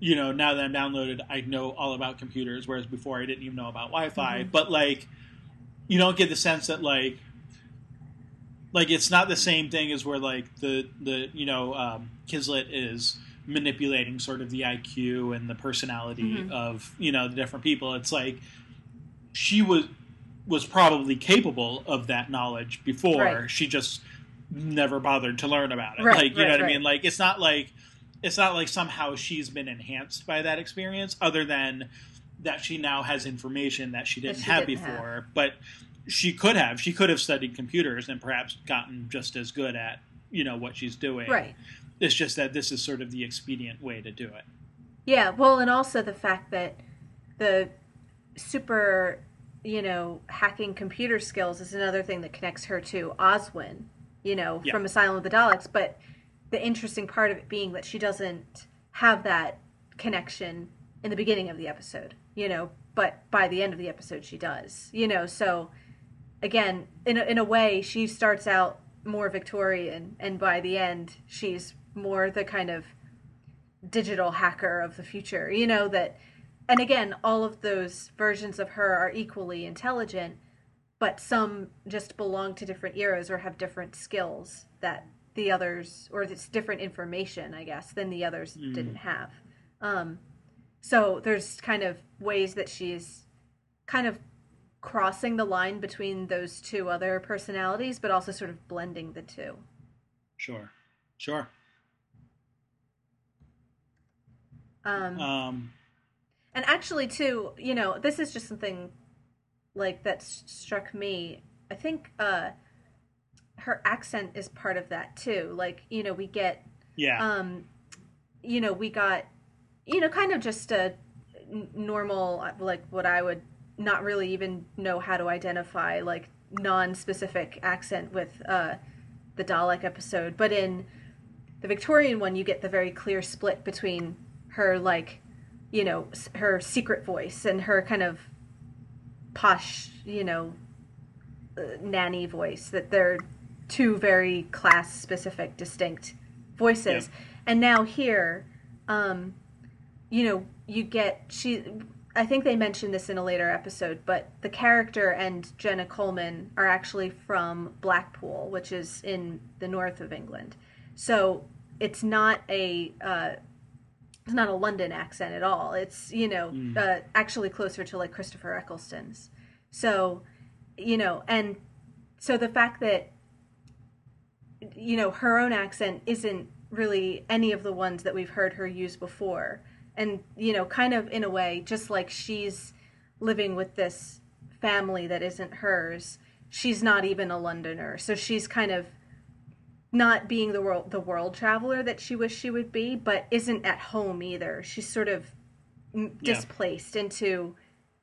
you know now that i'm downloaded i know all about computers whereas before i didn't even know about wi-fi Mhm. but like you don't get the sense that like like it's not the same thing as where like the the you know um, Kizlet is manipulating sort of the IQ and the personality Mhm. of you know the different people. It's like she was was probably capable of that knowledge before. Right. She just never bothered to learn about it. Right, like you know right, what I mean? Like it's not like it's not like somehow she's been enhanced by that experience, other than that she now has information that she didn't she have didn't have. before. But she could have. She could have studied computers and perhaps gotten just as good at you know what she's doing. Right. It's just that this is sort of the expedient way to do it. Yeah, well, and also the fact that the super, you know, hacking computer skills is another thing that connects her to Oswin, you know, Yeah. from Asylum of the Daleks. But the interesting part of it being that she doesn't have that connection in the beginning of the episode, you know, but by the end of the episode she does. You know, so again, in a, in a way, she starts out more Victorian, and by the end, she's more the kind of digital hacker of the future. You know that, and again, all of those versions of her are equally intelligent, but some just belong to different eras or have different skills that the others, or it's different information, I guess, than the others Mm. didn't have. Um, so there's kind of ways that she's kind of crossing the line between those two other personalities, but also sort of blending the two. Sure, sure. Um, Um, and actually, too, you know, this is just something like that struck me. I think uh, her accent is part of that too. Like, you know, we get yeah, um you know we got you know kind of just a normal like what i would not really even know how to identify like non-specific accent with uh the dalek episode. But in the victorian one you get the very clear split between her like you know her secret voice and her kind of posh you know uh, nanny voice that they're two very class specific distinct voices. And now here um you know you get she i think they mentioned this in a later episode but the character and jenna coleman are actually from blackpool which is in the north of england. So it's not a uh it's not a london accent at all. It's you know Mm. uh, actually closer to like christopher eccleston's. So you know and so the fact that you know her own accent isn't really any of the ones that we've heard her use before and you know kind of in a way just like she's living with this family that isn't hers she's not even a londoner. So she's kind of not being the world the world traveler that she wished she would be but isn't at home either. She's sort of Yeah. displaced into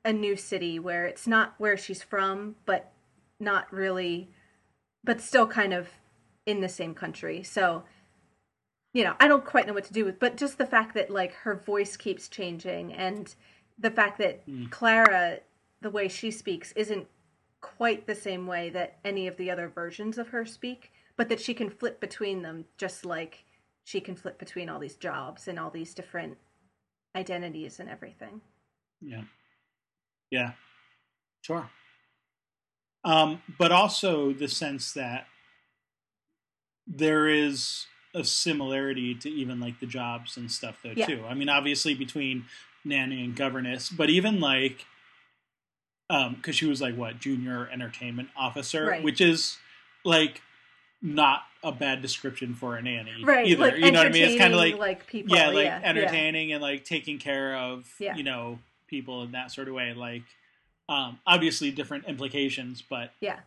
a new city where it's not where she's from but not really but still kind of in the same country. So you know i don't quite know what to do with but just the fact that like her voice keeps changing and the fact that Mm. clara the way she speaks isn't quite the same way that any of the other versions of her speak but that she can flip between them just like she can flip between all these jobs and all these different identities and everything yeah, yeah, sure. Um, but also the sense that there is a similarity to even like the jobs and stuff though Yeah. too. I mean, obviously between nanny and governess, but even like, um, because she was like what junior entertainment officer, Right. which is like not a bad description for a nanny right either. like you know what I mean? It's kind of like like people yeah, like yeah, yeah. entertaining and like taking care of Yeah. you know people in that sort of way. Like, um, obviously different implications, but yeah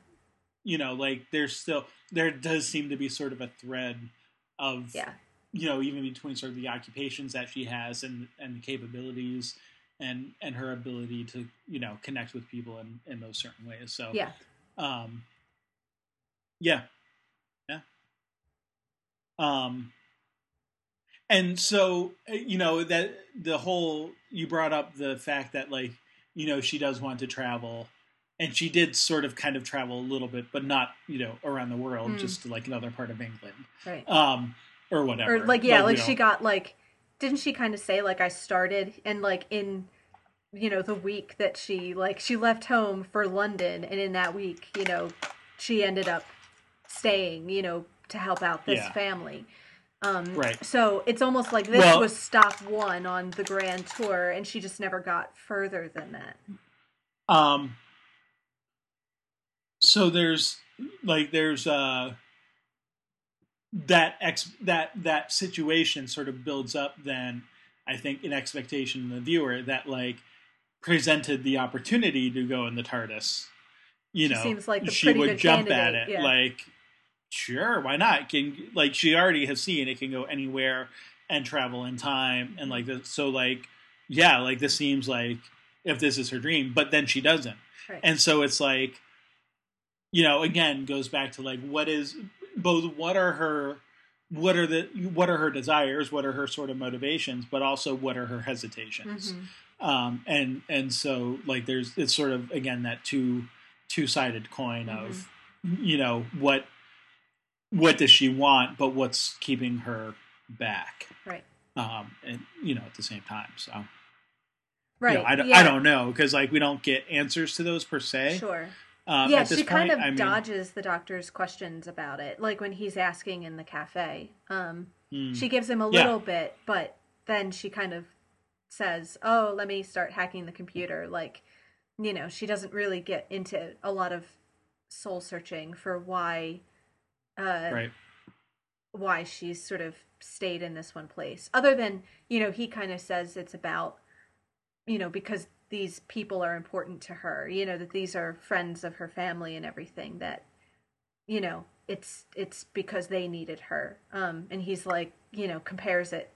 you know, like there's still there does seem to be sort of a thread of yeah you know even between sort of the occupations that she has and and the capabilities and and her ability to you know connect with people in in those certain ways. So yeah um, yeah, yeah. Um, and so uh, you know that the whole you brought up the fact that like you know she does want to travel, and she did sort of kind of travel a little bit, but not you know around the world, Mm. just to like another part of England, right um, or whatever. or like yeah But, like she know, got like didn't she kind of say like i started and like in you know the week that she like she left home for london and in that week you know she ended up staying you know to help out this Yeah. family um Right. so it's almost like this Well- was stop one on the grand tour and she just never got further than that Um, so there's like there's uh that ex that that situation sort of builds up then I think an expectation in the viewer that like presented the opportunity to go in the TARDIS. You She know, seems like she would jump at it yeah. like sure, why not? Can like she already has seen it can go anywhere and travel in time and like this, so like yeah, like this seems like if this is her dream, but then she doesn't. right And so it's like, you know, again, goes back to like what is both what are her what are the what are her desires, what are her sort of motivations, but also what are her hesitations. Mhm. Um, and and so like there's it's sort of again that two two sided coin of you know what what does she want, but what's keeping her back, Right. um, and you know at the same time. So Right. you know, I, yeah. I don't know because like we don't get answers to those per se. Sure. Um, yeah, she kind of I mean, dodges the doctor's questions about it, like when he's asking in the cafe. Um, hmm. She gives him a Yeah. little bit, but then she kind of says, "Oh, let me start hacking the computer." Like, you know, she doesn't really get into a lot of soul searching for why uh right. why she's sort of stayed in this one place. Other than, you know, he kind of says it's about you know, because these people are important to her, you know, that these are friends of her family and everything that you know, it's it's because they needed her. Um and he's like, you know, compares it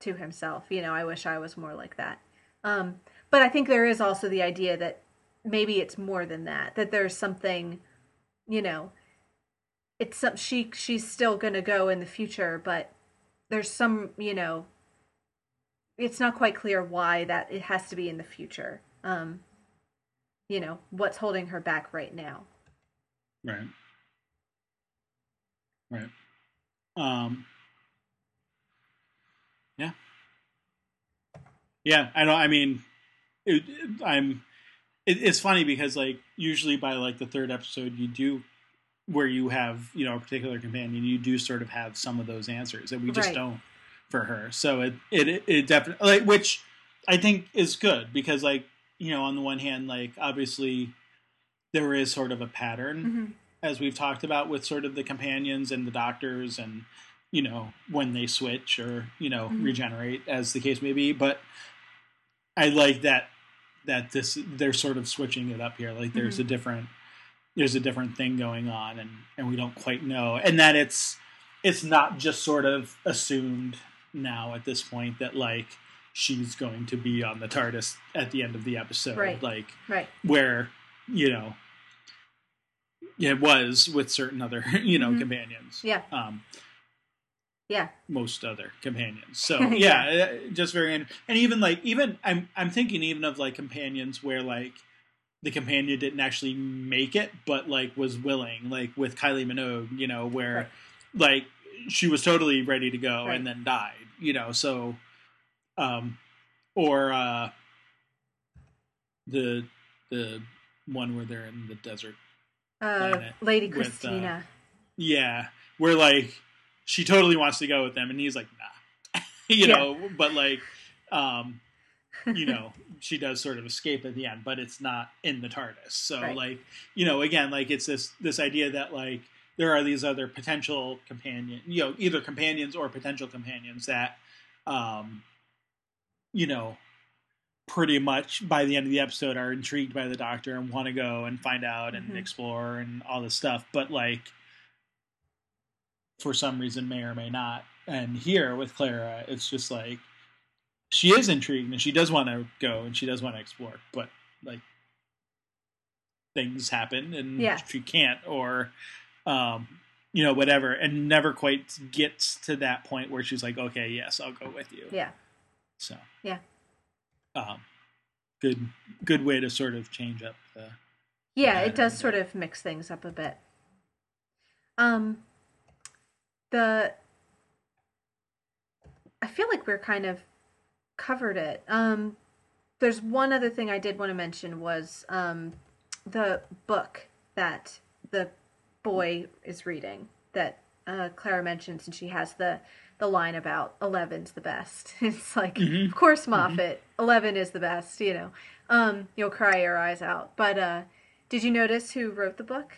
to himself. You know, I wish I was more like that. Um but I think there is also the idea that maybe it's more than that. That there's something, you know, it's some she she's still going to go in the future, but there's some, you know, it's not quite clear why that it has to be in the future. Um you know, what's holding her back right now. Right. Right. Um. Yeah. Yeah, I don't. I mean, it, it- I'm. It, it's funny because like usually by like the third episode, you do where you have you know a particular companion, you do sort of have some of those answers, and we just Right. don't for her. So it it it definitely like which I think is good because like you know on the one hand like obviously there is sort of a pattern Mhm. as we've talked about with sort of the companions and the doctors and you know when they switch or you know Mhm. regenerate as the case may be but i like that that this they're sort of switching it up here like there's a different there's a different thing going on and and we don't quite know and that it's it's not just sort of assumed now at this point that like she's going to be on the tardis at the end of the episode Right. like Right. where you know it was with certain other you know Mhm. companions Yeah. um Yeah. most other companions so Yeah. yeah, uh, just very and even like even i'm i'm thinking even of like companions where like the companion didn't actually make it but like was willing like with kylie minogue you know where Right. like she was totally ready to go Right. and then died you know so um or uh the the one where they're in the desert Uh, Lady with, uh, Christina. yeah where like she totally wants to go with them and he's like nah you Yeah. know but like um you know she does sort of escape at the end but it's not in the tardis so Right. like you know again like it's this this idea that like there are these other potential companion you know either companions or potential companions that um you know pretty much by the end of the episode are intrigued by the doctor and want to go and find out and Mhm. explore and all this stuff but like for some reason may or may not and here with clara it's just like she is intrigued and she does want to go and she does want to explore but like things happen and Yeah. she can't or um you know whatever and never quite gets to that point where she's like okay yes i'll go with you Yeah. so Yeah. um good good way to sort of change up the Yeah, it does sort of mix things up a bit. Um the I feel like we're kind of covered it. Um there's one other thing I did want to mention was um the book that the boy is reading that uh, Clara mentions, and she has the the line about Eleven's the best. It's like, Mhm. of course, Moffat, Eleven is the best. You know, um, you'll cry your eyes out. But uh, did you notice who wrote the book?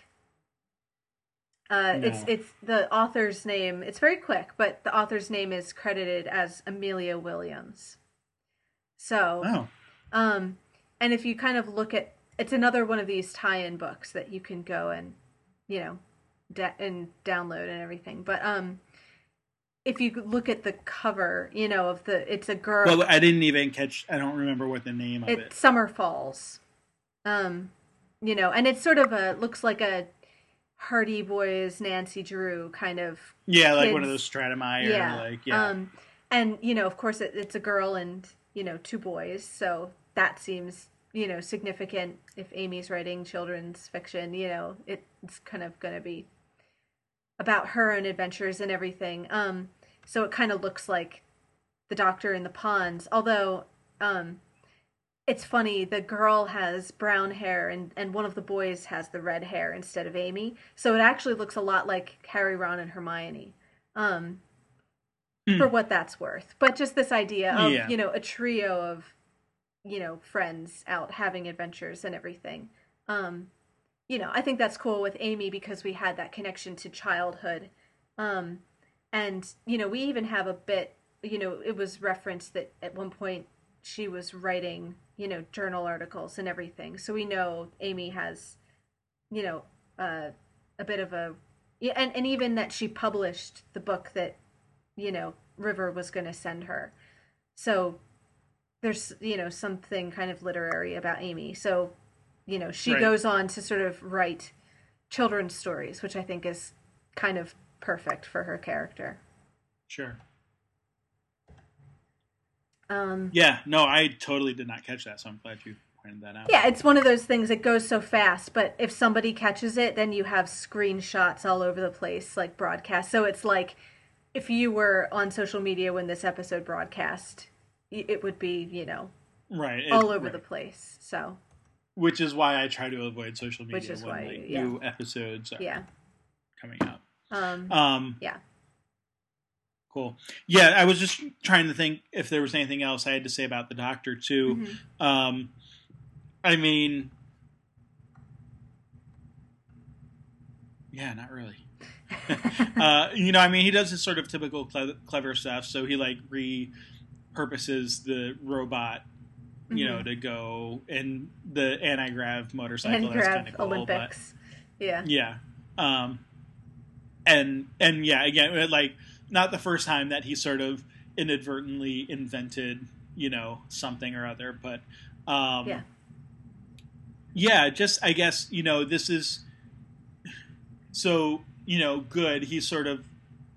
Uh, It's it's the author's name. It's very quick, but the author's name is credited as Amelia Williams. So, oh um, and if you kind of look at, it's another one of these tie-in books that you can go and, you know, da- and download and everything. But um, if you look at the cover, you know, of the, it's a girl. well i didn't even catch i don't remember what the name of it's it Summer Falls, um, you know, and it's sort of a looks like a Hardy Boys Nancy Drew kind of yeah like one of kids- those Stratemeyer yeah. like yeah Um, and you know, of course, it, it's a girl, and you know, two boys. So that seems, you know, significant if Amy's writing children's fiction, you know, it's kind of going to be about her and adventures and everything. Um, so it kind of looks like the doctor in the ponds, although um, it's funny the girl has brown hair and, and one of the boys has the red hair instead of amy so it actually looks a lot like harry ron and hermione um, mm. for what that's worth but just this idea of yeah. you know a trio of you know friends out having adventures and everything. Um, you know i think that's cool with amy because we had that connection to childhood. Um, and you know we even have a bit you know it was referenced that at one point she was writing you know journal articles and everything. So we know amy has you know uh, a bit of a and, and even that she published the book that you know river was going to send her. So there's you know something kind of literary about amy so you know she right. goes on to sort of write children's stories which i think is kind of perfect for her character sure um, yeah, no, I totally did not catch that, so I'm glad you pointed that out. Yeah, it's one of those things that goes so fast, but if somebody catches it, then you have screenshots all over the place, like broadcast. So it's like if you were on social media when this episode broadcast, it would be, you know, right all over right. the place. So, which is why I try to avoid social media which is when why, like, yeah. new episodes are yeah. coming out. Um, um, yeah. Cool. Yeah, I was just trying to think if there was anything else I had to say about the Doctor too. Mm-hmm. Um, I mean, yeah, not really. uh, you know, I mean, he does his sort of typical cle- clever stuff. So he like repurposes the robot, you mm-hmm. know, to go in the anti grav motorcycle. Anti grav cool, Olympics. But, yeah. Yeah. Um, and and yeah, again, like not the first time that he sort of inadvertently invented, you know, something or other, but um, yeah, yeah, just I guess you know this is so you know good. He's sort of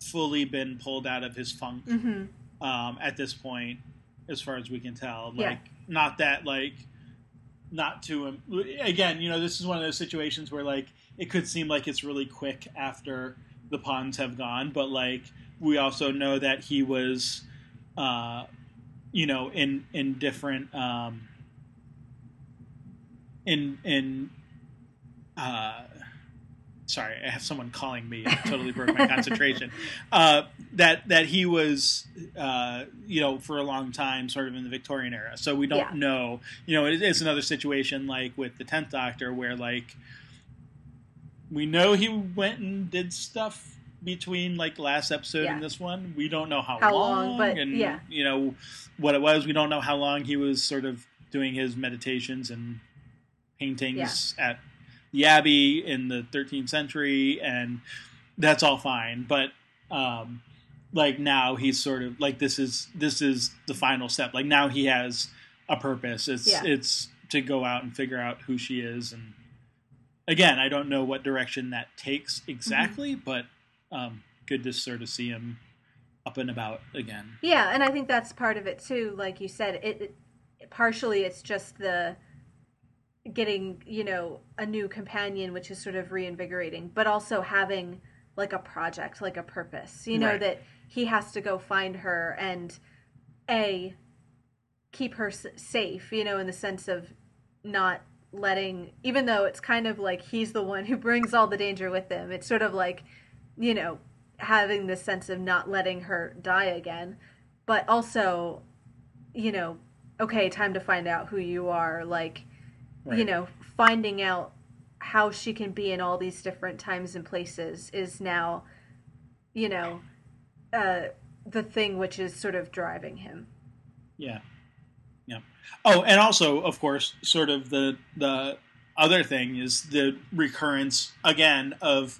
fully been pulled out of his funk mm-hmm. Um, at this point, as far as we can tell. Like, yeah. not that like not to him again. You know, this is one of those situations where like it could seem like it's really quick after the ponds have gone, but like we also know that he was, uh, you know, in in different um, in in. Uh, sorry, I have someone calling me. I totally broke my concentration. Uh, that that he was, uh, you know, for a long time, sort of in the Victorian era. So we don't yeah. know. You know, it, it's another situation like with the Tenth Doctor, where like we know he went and did stuff between like last episode yeah. and this one. We don't know how, how long, long, but and yeah. you know what it was. We don't know how long he was sort of doing his meditations and paintings at the Abbey in the 13th century, and that's all fine. But um, like now he's sort of like this is this is the final step. Like now he has a purpose. It's yeah. it's to go out and figure out who she is and again, I don't know what direction that takes exactly, mm-hmm. but um, good to sort of see him up and about again. Yeah, and I think that's part of it too. Like you said, it, it partially it's just the getting you know a new companion, which is sort of reinvigorating, but also having like a project, like a purpose. You know right. that he has to go find her and a keep her safe. You know, in the sense of not letting even though it's kind of like he's the one who brings all the danger with him it's sort of like you know, having this sense of not letting her die again, but also, you know, okay, time to find out who you are. Like, right. you know, finding out how she can be in all these different times and places is now, you know, uh, the thing which is sort of driving him. Yeah. Yeah. Oh, and also, of course, sort of the the other thing is the recurrence again of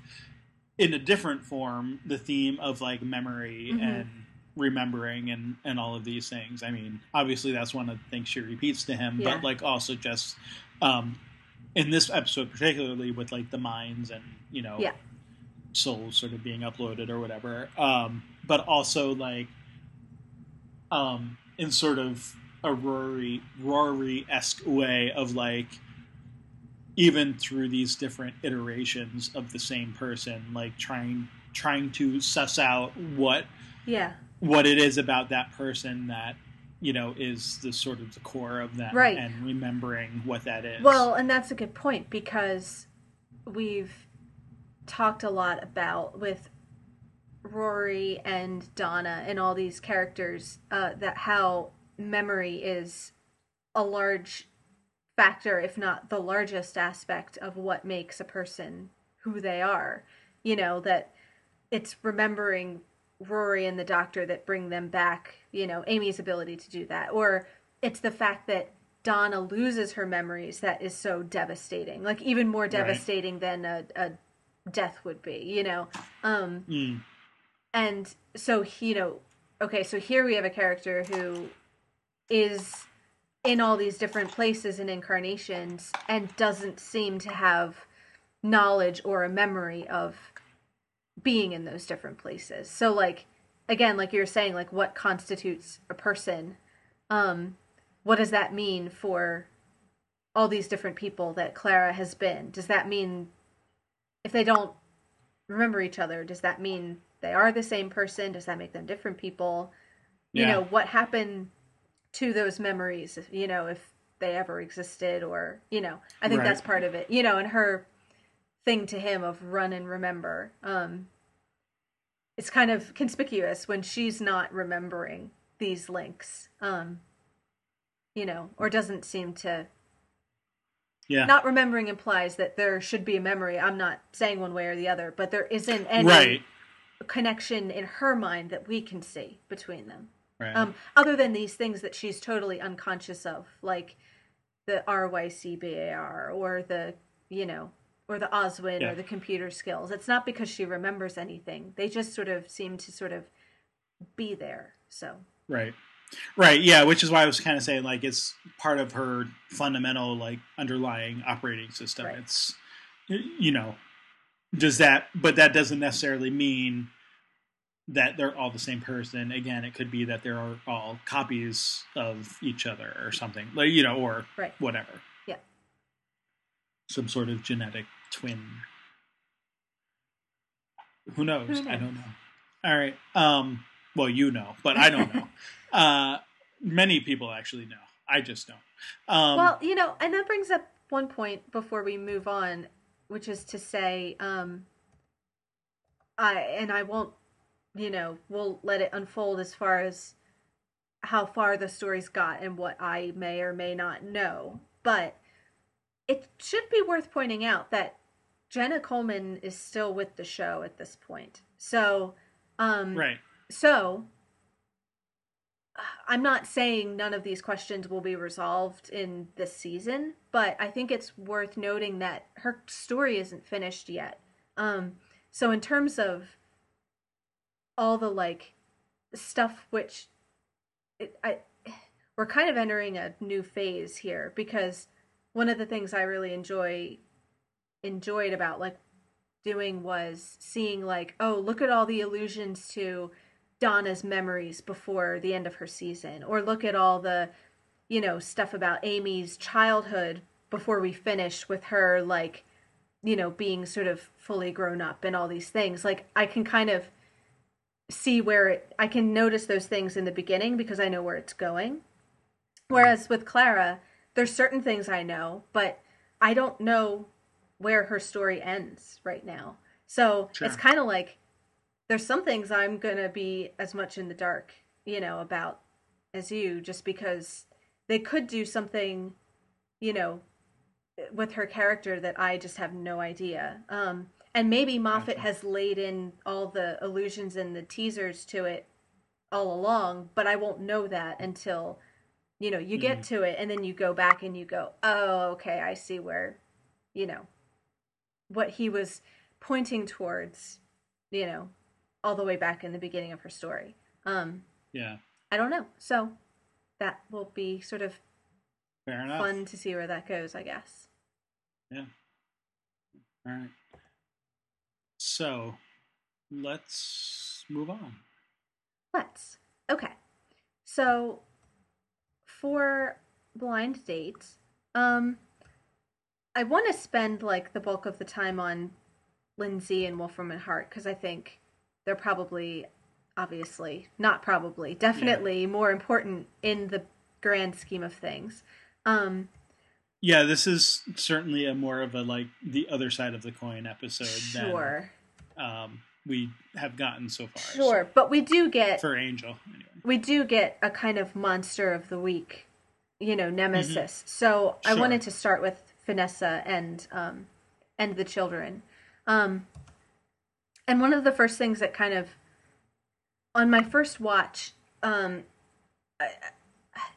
in a different form the theme of like memory mm-hmm. and remembering and and all of these things i mean obviously that's one of the things she repeats to him yeah. but like also just um in this episode particularly with like the minds and you know yeah. souls sort of being uploaded or whatever um but also like um in sort of a Rory Rory esque way of like even through these different iterations of the same person, like trying trying to suss out what yeah what it is about that person that you know is the sort of the core of them Right. and remembering what that is Well, and that's a good point because we've talked a lot about with Rory and Donna and all these characters uh, that how memory is a large factor, if not the largest aspect of what makes a person who they are. You know, that it's remembering Rory and the doctor that bring them back, you know, Amy's ability to do that. Or it's the fact that Donna loses her memories that is so devastating. Like even more devastating than a, a death would be, you know. Um Mm, and so you know okay so here we have a character who is in all these different places and incarnations and doesn't seem to have knowledge or a memory of being in those different places so like again like you were saying like what constitutes a person? Um what does that mean for all these different people that clara has been? Does that mean if they don't remember each other does that mean they are the same person? Does that make them different people? You know what happened to those memories if you know if they ever existed or you know i think Right. that's part of it you know and her thing to him of run and remember. Um it's kind of conspicuous when she's not remembering these links um you know or doesn't seem to yeah. Not remembering implies that there should be a memory. I'm not saying one way or the other but there isn't any right. connection in her mind that we can see between them. Right. Um, other than these things that she's totally unconscious of like the rycbar or the you know or the oswin Yeah. or the computer skills it's not because she remembers anything they just sort of seem to sort of be there so Right. Right. Yeah. Which is why I was kind of saying like it's part of her fundamental like underlying operating system. Right. It's you know does that but that doesn't necessarily mean that they're all the same person. Again, it could be that there are all copies of each other or something. Like you know, or Right. whatever. Yeah. Some sort of genetic twin. Who knows? Who I don't know. All right. Um well you know, but I don't know. uh many people actually know. I just don't. Um well you know and that brings up one point before we move on which is to say um i and i won't you know we'll let it unfold as far as how far the story's got and what i may or may not know but it should be worth pointing out that jenna coleman is still with the show at this point so um right. so I'm not saying none of these questions will be resolved in this season, but I think it's worth noting that her story isn't finished yet. Um so in terms of all the like stuff which it, I we're kind of entering a new phase here because one of the things I really enjoy enjoyed about like doing was seeing like oh look at all the allusions to Donna's memories before the end of her season or look at all the you know stuff about Amy's childhood before we finish with her like you know being sort of fully grown up and all these things. Like I can kind of see where it I can notice those things in the beginning because I know where it's going. Whereas with Clara there's certain things I know but I don't know where her story ends right now so Sure. it's kind of like there's some things I'm gonna be as much in the dark, you know, about as you, just because they could do something, you know, with her character that I just have no idea. Um, and maybe Moffat Gotcha. has laid in all the allusions and the teasers to it all along, but I won't know that until, you know, you get to it and then you go back and you go, oh, okay, I see where, you know, what he was pointing towards, you know, all the way back in the beginning of her story. Um, Yeah. I don't know. So that will be sort of Fair enough. fun to see where that goes, I guess. Yeah. All right. So, let's move on. Let's. Okay. So for blind date, um, I want to spend like the bulk of the time on Lindsay and Wolfram and Hart because I think they're probably, obviously, not probably, definitely more important in the grand scheme of things. Um, Yeah, this is certainly a more of a like the other side of the coin episode sure, than um, we have gotten so far. sure, but we do get For Angel, anyway. we do get a kind of monster of the week, you know, nemesis. So I wanted to start with Vanessa and um, and the children. Um, and one of the first things that kind of on my first watch, um, I,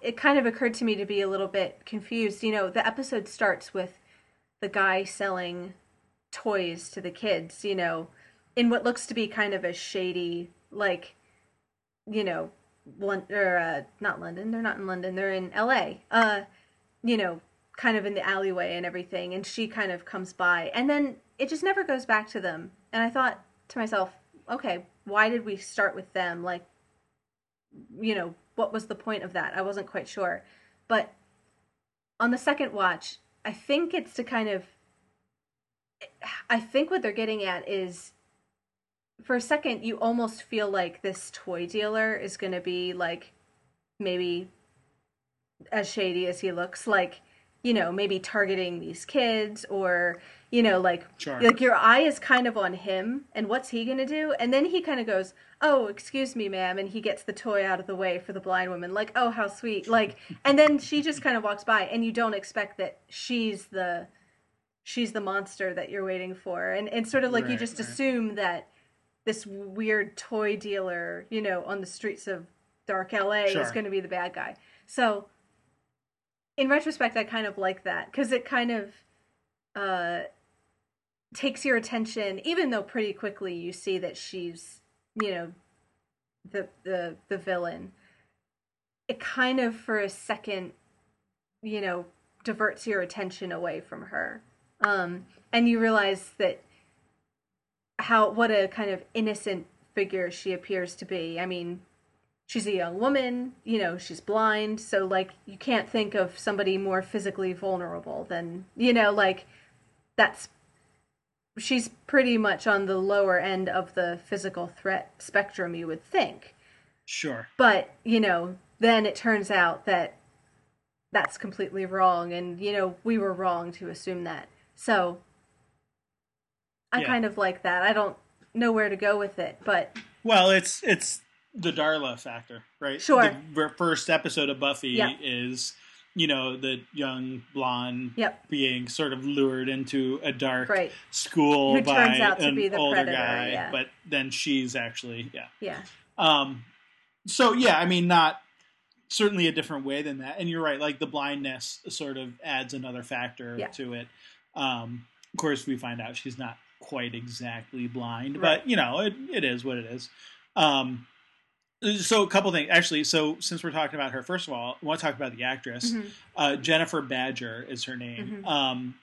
it kind of occurred to me to be a little bit confused. You know, the episode starts with the guy selling toys to the kids. You know, in what looks to be kind of a shady, like, you know, Lon- or uh, not London. They're not in London. They're in L.A. Uh, you know, kind of in the alleyway and everything. And she kind of comes by, and then it just never goes back to them. And I thought to myself, okay, why did we start with them? Like, you know, what was the point of that? I wasn't quite sure. But on the second watch, I think it's to kind of. I think what they're getting at is for a second you almost feel like this toy dealer is going to be like maybe as shady as he looks like you know maybe targeting these kids or you know like Sure. like your eye is kind of on him and what's he going to do and then he kind of goes oh excuse me ma'am and he gets the toy out of the way for the blind woman like oh how sweet like and then she just kind of walks by and you don't expect that she's the she's the monster that you're waiting for and it's sort of like you just right. assume that this weird toy dealer you know on the streets of dark la is going to be the bad guy so in retrospect i kind of like that because it kind of uh takes your attention even though pretty quickly you see that she's you know the the the villain. It kind of for a second you know diverts your attention away from her. Um and you realize that how what a kind of innocent figure she appears to be. I mean she's a young woman you know she's blind so like you can't think of somebody more physically vulnerable than you know like that's she's pretty much on the lower end of the physical threat spectrum you would think Sure. but you know then it turns out that that's completely wrong and you know we were wrong to assume that so i Yeah. kind of like that i don't know where to go with it but Well, it's it's the Darla factor, right? Sure. The first episode of Buffy Yep. is, you know, the young blonde Yep. being sort of lured into a dark right school Who by turns out to an be the older predator, guy, yeah. but then she's actually yeah. yeah Um, so yeah, I mean, not certainly a different way than that. And you're right, like the blindness sort of adds another factor Yeah. to it. Um, of course, we find out she's not quite exactly blind, Right. but you know, it, it is what it is. Um, so a couple things actually. So since we're talking about her, first of all, I want to talk about the actress. Mhm. Uh, Jennifer Badger is her name. Mhm. Um,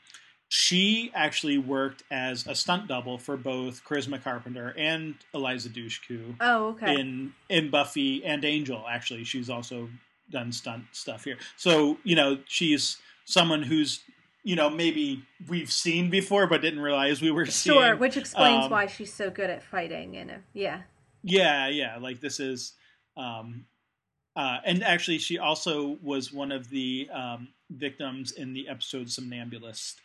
she actually worked as a stunt double for both Charisma Carpenter and Eliza Dushku oh okay in in Buffy and Angel. Actually, she's also done stunt stuff here. So you know, she's someone who's you know maybe we've seen before but didn't realize we were seeing. sure which explains um, why she's so good at fighting and yeah Yeah, yeah. Like this is, um, uh, and actually, she also was one of the um, victims in the episode "Somnambulist."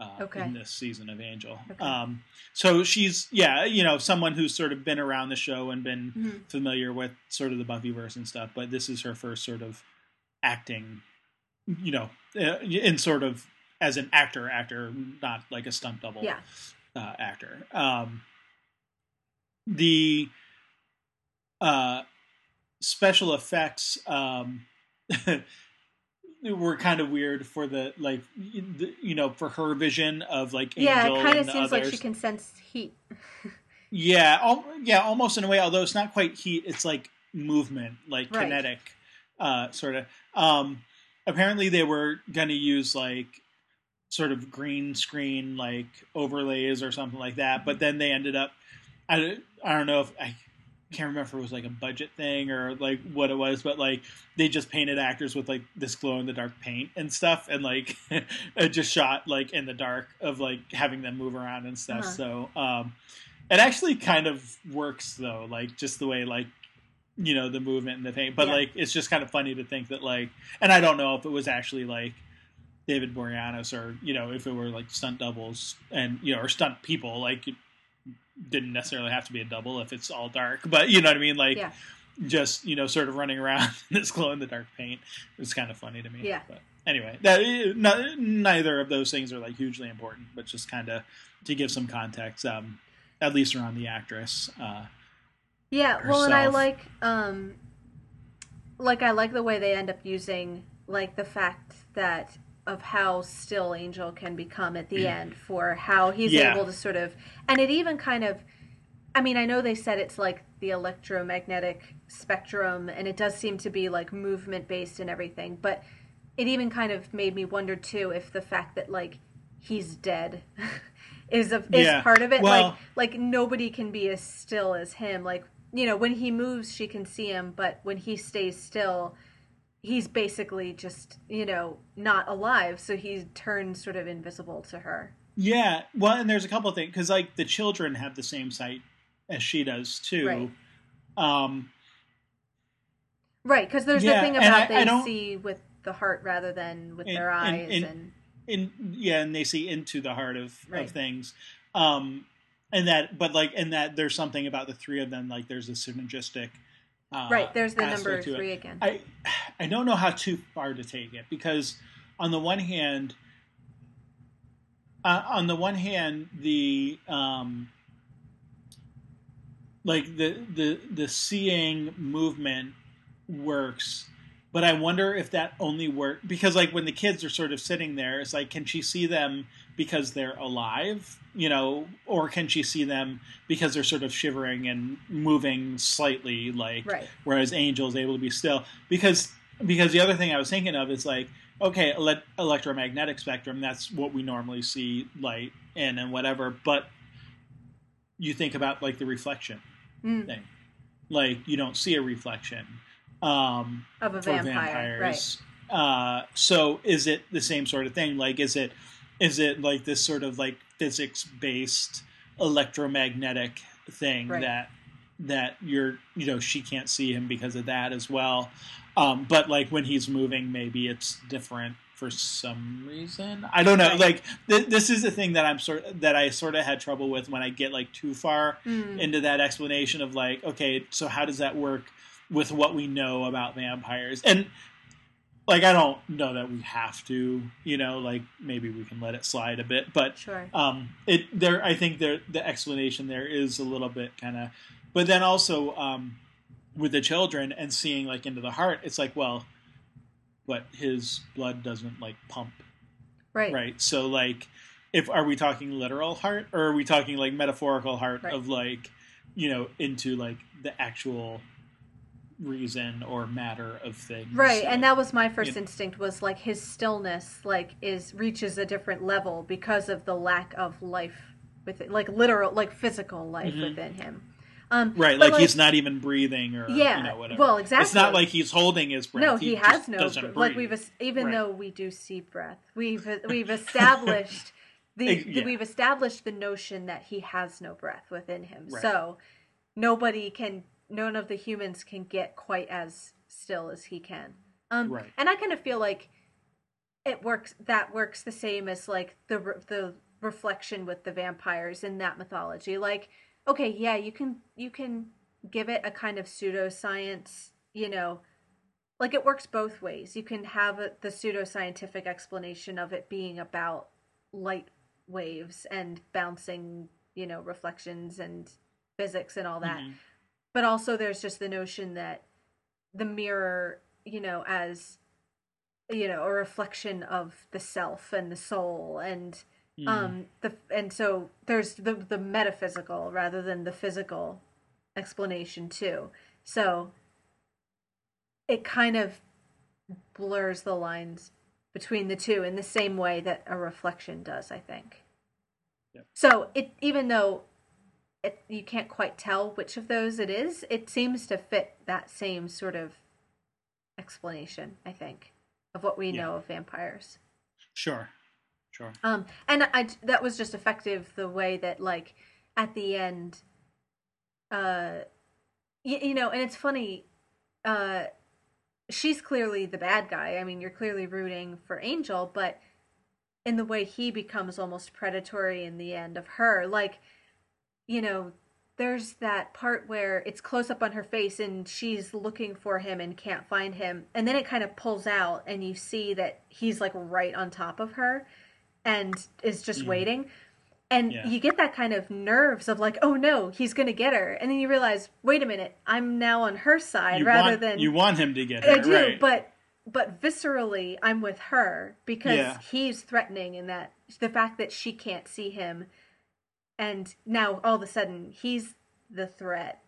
Uh, Okay. In this season of Angel, Okay. um, so she's yeah, you know, someone who's sort of been around the show and been Mhm. familiar with sort of the Buffyverse and stuff. But this is her first sort of acting, you know, uh, in sort of as an actor, actor, not like a stunt double yeah uh, actor. Um, the uh, special effects um, were kind of weird for the like the, you know for her vision of like yeah Angel it kind of seems like she can sense heat Yeah, al- yeah, almost in a way. Although it's not quite heat, it's like movement, like Right. kinetic, uh, sort of. Um, apparently, they were going to use like sort of green screen like overlays or something like that, but then they ended up. I, I don't know if I can't remember if it was like a budget thing or like what it was, but like they just painted actors with like this glow in the dark paint and stuff, and like it just shot like in the dark of like having them move around and stuff. Uh-huh. So um, it actually kind of works though, like just the way like you know the movement and the paint, but Yeah. like it's just kind of funny to think that like, and I don't know if it was actually like. David Boreanaz, or you know, if it were like stunt doubles and you know, or stunt people, like didn't necessarily have to be a double if it's all dark, but you know what I mean, like Yeah. just you know, sort of running around in this glow in the dark paint. It's kind of funny to me. Yeah. But anyway, that no, neither of those things are like hugely important, but just kind of to give some context, um, at least around the actress. Uh, Yeah, well, and I like, um, like I like the way they end up using like the fact that of how still Angel can become at the end for how he's. Yeah. able to sort of, and it even kind of, I mean, I know they said it's like the electromagnetic spectrum, and it does seem to be like movement based and everything, but it even kind of made me wonder too if the fact that like he's dead is a, is Yeah. part of it. Well- like like nobody can be as still as him. Like you know, when he moves, she can see him, but when he stays still, he's basically just you know not alive. So he turns sort of invisible to her. yeah, well, and there's a couple of things because like the children have the same sight as she does too. Right. Um, Right, because there's Yeah, the thing about I- they I see with the heart rather than with And- their and- eyes, and- and, in yeah, and they see into the heart of, Right. of things. Um, and that, but like, and that there's something about the three of them, like there's a synergistic. Uh, right. There's the number aspect to it. three again. I I don't know how too far to take it because on the one hand, uh, on the one hand, the um, like the the the seeing movement works, but I wonder if that only work because like when the kids are sort of sitting there, it's like can she see them because they're alive, you know, or can she see them because they're sort of shivering and moving slightly, like right. whereas Angel is able to be still. Because because the other thing I was thinking of is like okay ele- electromagnetic spectrum that's what we normally see light in and whatever but you think about like the reflection Mm, thing. Like you don't see a reflection um of a vampire. vampires. Uh so is it the same sort of thing? Like is it is it like this sort of like physics based electromagnetic thing Right. that that you're you know she can't see him because of that as well um but like when he's moving maybe it's different for some reason i don't know Right. like th- this is the thing that i'm sort that i sort of had trouble with when i get like too far Mm, into that explanation of like, okay, so how does that work with what we know about vampires? And like, I don't know that we have to, you know, like maybe we can let it slide a bit, but sure. um, it there, I think there the explanation there is a little bit kind of, but then also um, with the children and seeing like into the heart, it's like, well, but his blood doesn't like pump Right. right so like if are we talking literal heart or are we talking like metaphorical heart Right. of like you know into like the actual reason or matter of things Right, Like, and that was my first know. instinct was like his stillness like is reaches a different level because of the lack of life within like literal like physical life Mhm. within him. Um right but, like, he's not even breathing or Yeah, you know whatever well, exactly. it's not like he's holding his breath No, he, just has no like we've even Right. though we do see breath. We've we've established the, yeah. we've established the notion that he has no breath within him. Right. So nobody can none of the humans can get quite as still as he can. Um Right. and I kind of feel like it works that works the same as like the re- the reflection with the vampires in that mythology. Like okay, yeah, you can you can give it a kind of pseudoscience, you know, like it works both ways. You can have a, the pseudoscientific explanation of it being about light waves and bouncing, you know, reflections and physics and all that. Mhm. But also there's just the notion that the mirror, you know, as you know, a reflection of the self and the soul and Mhm. um the and so there's the the metaphysical rather than the physical explanation too so it kind of blurs the lines between the two in the same way that a reflection does i think Yep. so it even though it, you can't quite tell which of those it is. It seems to fit that same sort of explanation, I think, of what we Yeah. know of vampires. Sure, sure. Um, and I that was just effective the way that like at the end, uh, you, you know, and it's funny, uh, she's clearly the bad guy. I mean, you're clearly rooting for Angel, but in the way he becomes almost predatory in the end of her, like, you know, there's that part where it's close up on her face and she's looking for him and can't find him and then it kind of pulls out and you see that he's like right on top of her and is just Mhm. waiting and Yeah. you get that kind of nerves of like oh no he's gonna get her and then you realize wait a minute i'm now on her side You rather want, than you want him to get her, I do, right? but but viscerally, I'm with her because Yeah. he's threatening, and that the fact that she can't see him, and now all of a sudden he's the threat.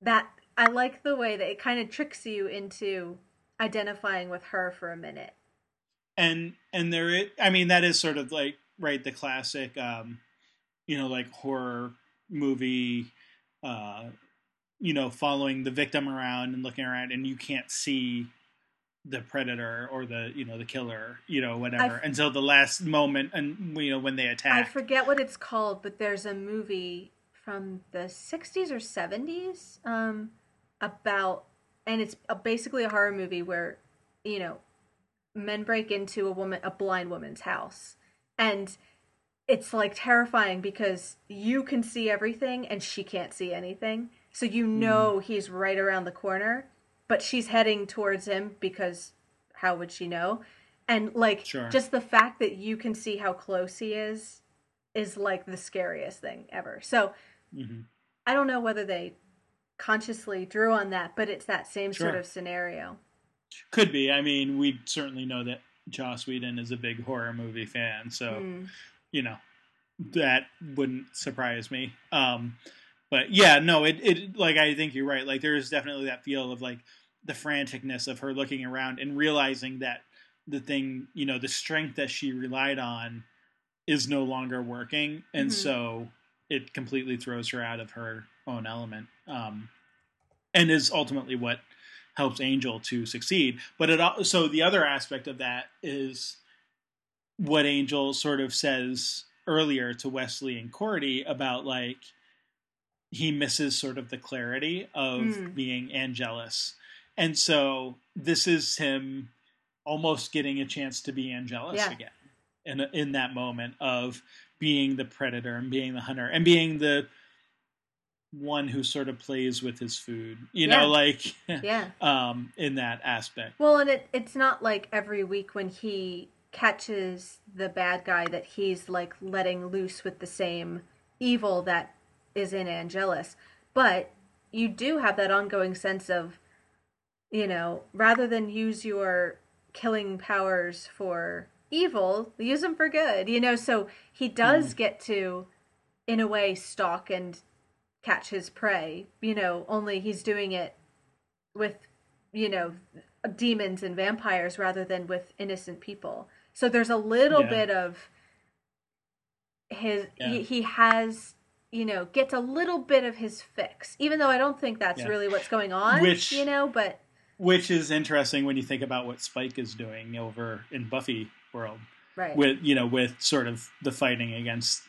That I like the way that it kind of tricks you into identifying with her for a minute. and and there I mean that is sort of like right the classic, um, you know, like horror movie, uh, you know, following the victim around and looking around, and you can't see the predator or the you know the killer, you know, whatever. f- until the last moment, and you know when they attack. I forget what it's called, but there's a movie from the 60s or 70s um, about, and it's a, basically a horror movie where, you know, men break into a woman, a blind woman's house, and it's like terrifying because you can see everything and she can't see anything, so you know he's right around the corner, but she's heading towards him because how would she know? And like Sure. just the fact that you can see how close he is is like the scariest thing ever. So Mhm. I don't know whether they consciously drew on that, but it's that same sort of scenario. Could be. I mean, we certainly know that Joss Whedon is a big horror movie fan, so Mm. you know that wouldn't surprise me. Um, but yeah, no, it it like I think you're right. Like there is definitely that feel of like the franticness of her looking around and realizing that the thing, you know, the strength that she relied on is no longer working, and Mhm. so it completely throws her out of her own element. Um, and is ultimately what helps Angel to succeed. But it al- so the other aspect of that is what Angel sort of says earlier to Wesley and Cordy about like he misses sort of the clarity of Mm. being Angelus. And so this is him almost getting a chance to be Angelus Yeah. again. In in that moment of being the predator and being the hunter and being the one who sort of plays with his food. You Yeah. know, like Yeah. um in that aspect. Well, and it it's not like every week when he catches the bad guy that he's like letting loose with the same evil that is in Angelus. But you do have that ongoing sense of you know, rather than use your killing powers for evil, use them for good. You know, so he does mm. get to in a way stalk and catch his prey, you know, only he's doing it with you know demons and vampires rather than with innocent people. So there's a little Yeah. bit of his Yeah. he, he has you know gets a little bit of his fix even though I don't think that's Yeah. really what's going on Which- you know but Which is interesting when you think about what Spike is doing over in Buffy world. right With you know, with sort of the fighting against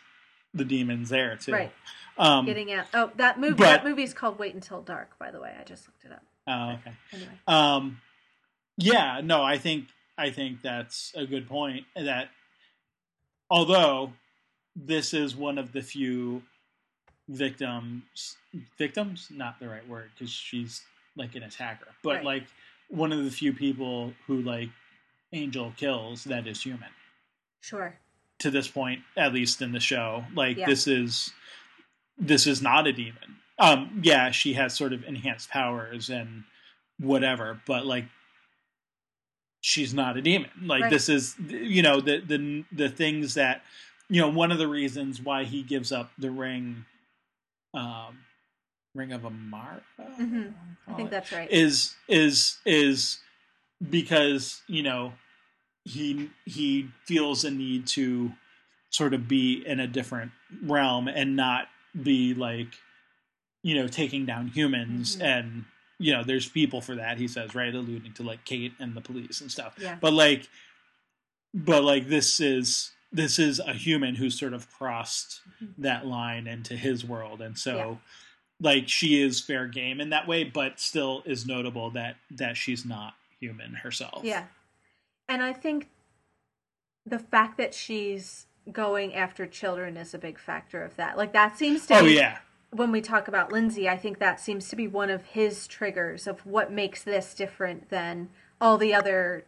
the demons there too. right Um getting out oh that movie but- that movie's called Wait Until Dark by the way I just looked it up oh, okay. anyway Um, yeah, no, I think I think that's a good point. That although this is one of the few victims, victims, not the right word because she's like an attacker, but Right. like one of the few people who like Angel kills that is human sure to this point, at least in the show. Like Yeah. this is this is not a demon. Um, yeah, she has sort of enhanced powers and whatever, but like she's not a demon. Like Right. this is you know the the the things that you know one of the reasons why he gives up the ring um ring of Amara Mhm. I think that's right is is is because you know he he feels a need to sort of be in a different realm and not be like you know taking down humans Mhm. and you know there's people for that he says right alluding to like kate and the police and stuff Yeah. but like but like this is this is a human who's sort of crossed Mhm. that line into his world and so Yeah. Like she is fair game in that way but still is notable that that she's not human herself Yeah. And I think the fact that she's going after children is a big factor of that. Like that seems to oh be yeah when we talk about Lindsay, I think that seems to be one of his triggers of what makes this different than all the other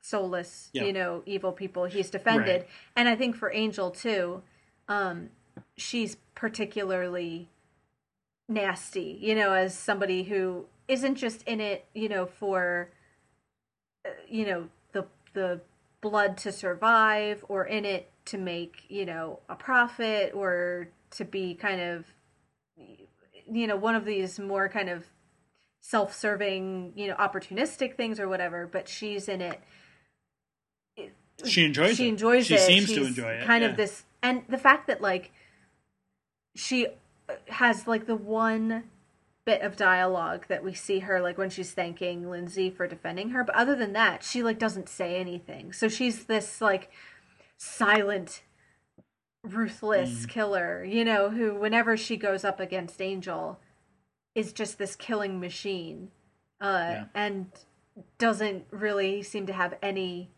soulless, Yeah. you know, evil people he's defended. Right. And I think for Angel too, um, she's particularly nasty, you know, as somebody who isn't just in it, you know, for uh, you know, the the blood to survive or in it to make, you know, a profit or to be kind of you know, one of these more kind of self-serving, you know, opportunistic things or whatever, but she's in it she enjoys it. she enjoys it enjoys she it. seems to enjoy it Kind yeah. of this, and the fact that like she has like the one bit of dialogue that we see her like when she's thanking Lindsay for defending her, but other than that, she like doesn't say anything. So she's this like silent, ruthless Mm. killer, you know, who whenever she goes up against Angel is just this killing machine, uh, Yeah. and doesn't really seem to have any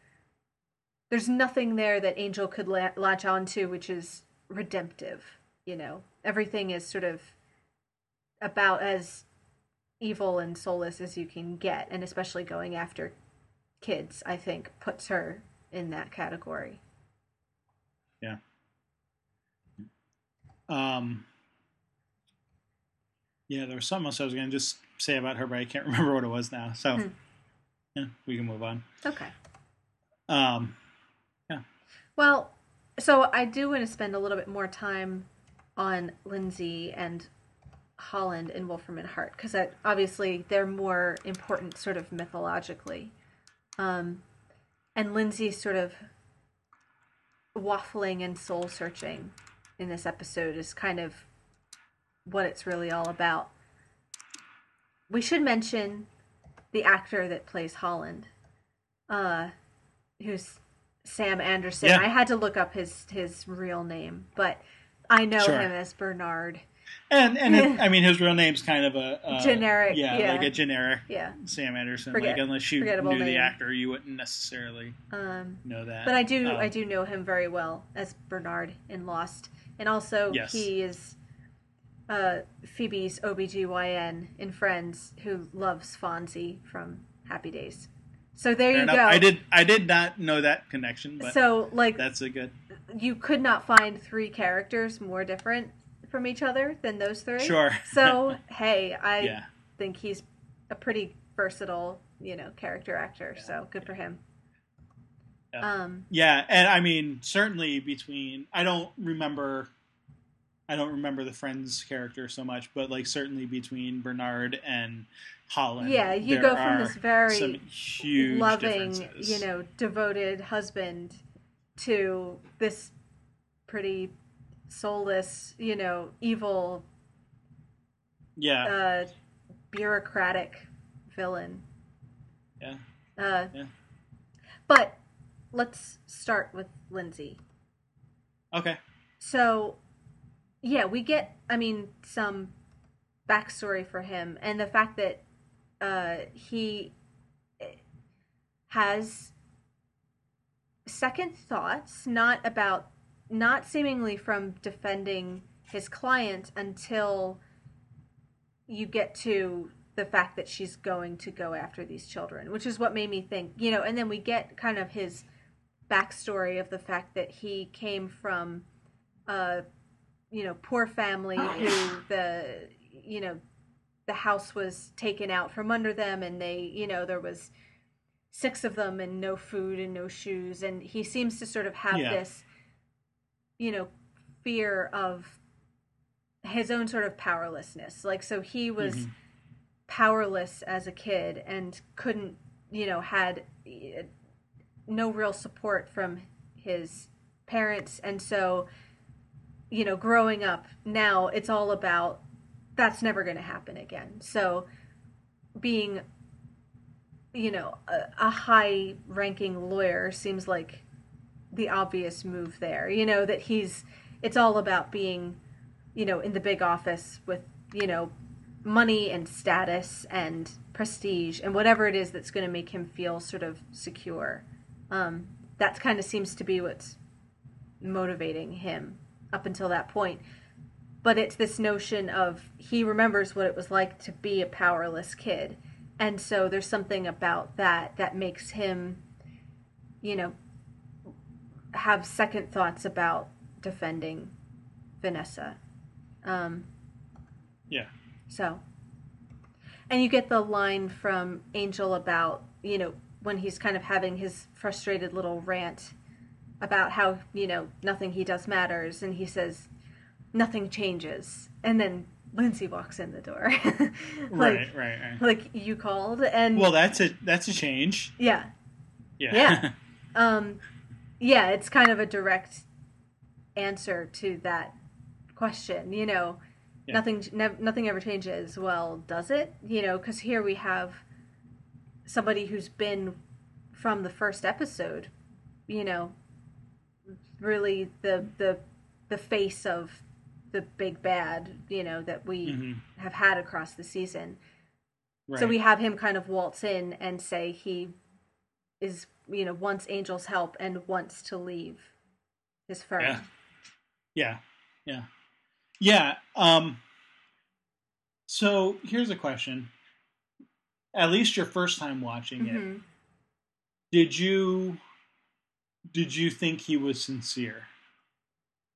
there's nothing there that Angel could la- latch onto, which is redemptive. You know, everything is sort of about as evil and soulless as you can get, and especially going after kids, I think, puts her in that category. Yeah. Um, yeah, there was something else I was going to just say about her, but I can't remember what it was now. So, Hmm. yeah, we can move on. Okay. Um, Yeah. Well, so I do want to spend a little bit more time on Lindsay and Holland in Wolfram and Hart because obviously they're more important, sort of mythologically. Um, and Lindsay's sort of waffling and soul searching in this episode is kind of what it's really all about. We should mention the actor that plays Holland, uh, who's Sam Anderson. Yeah. I had to look up his his real name, but I know Sure. him as Bernard. and and it, I mean, his real name's kind of a, a Generic, yeah, yeah. like a generic Yeah. Sam Anderson. Forget- like unless you knew the actor, you wouldn't necessarily Um, know that. but I do Um, I do know him very well as Bernard in Lost. And also Yes. he is uh, Phoebe's OBGYN in Friends who loves Fonzie from Happy Days. So there fair you enough. go. I did I did not know that connection, but so like that's a good. you could not find three characters more different from each other than those three. Sure. So hey, I Yeah. think he's a pretty versatile, you know, character actor. So good for him. Yeah. Um, Yeah, and I mean certainly between I don't remember I don't remember the Friends character so much, but like certainly between Bernard and Holland. yeah, you go from this very huge loving, you know, devoted husband to this pretty soulless, you know, evil, Yeah. uh, bureaucratic villain. Yeah. Uh, Yeah. But let's start with Lindsay. okay. So, yeah, we get, I mean, some backstory for him, and the fact that uh, he has second thoughts, not about, not seemingly from defending his client until you get to the fact that she's going to go after these children, which is what made me think, you know, and then we get kind of his backstory of the fact that he came from a you know poor family who the you know the house was taken out from under them and they you know there was six of them and no food and no shoes and he seems to sort of have Yeah. this you know fear of his own sort of powerlessness like so he was Mhm. powerless as a kid and couldn't you know had eh, no real support from his parents and so you know, growing up now, it's all about that's never going to happen again. So being, you know, a, a high ranking lawyer seems like the obvious move there. You know, that he's, it's all about being, you know, in the big office with, you know, money and status and prestige and whatever it is that's going to make him feel sort of secure. Um, that kind of seems to be what's motivating him up until that point. But it's this notion of he remembers what it was like to be a powerless kid. And so there's something about that that makes him, you know, have second thoughts about defending Vanessa. Um, yeah. So, and you get the line from Angel about, you know, when he's kind of having his frustrated little rant about how, you know, nothing he does matters. And he says, nothing changes. And then Lindsay walks in the door. like, right, right, right. Like you called and Well, that's a that's a change. Yeah. Yeah. Yeah. um yeah, it's kind of a direct answer to that question, you know. Yeah. Nothing ne- nothing ever changes. Well, does it? You know, cuz here we have somebody who's been from the first episode, you know, really the the the face of the big bad, you know, that we Mhm. have had across the season. Right. So we have him kind of waltz in and say he is, you know, wants Angel's help and wants to leave his firm. Yeah. Yeah. Yeah. Yeah. Um so here's a question. At least your first time watching it, Mhm. did you did you think he was sincere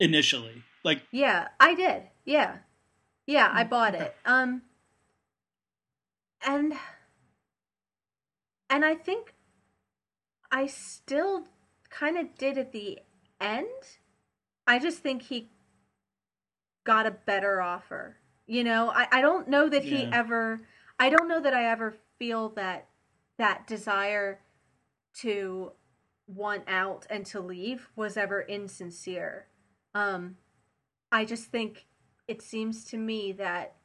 initially? Like Yeah, I did. Yeah. Yeah, I bought Okay. it. Um and and I think I still kind of did at the end. I just think he got a better offer. You know, I, I don't know that he ever I don't know that I ever feel that that desire to want out and to leave was ever insincere. Um I just think it seems to me that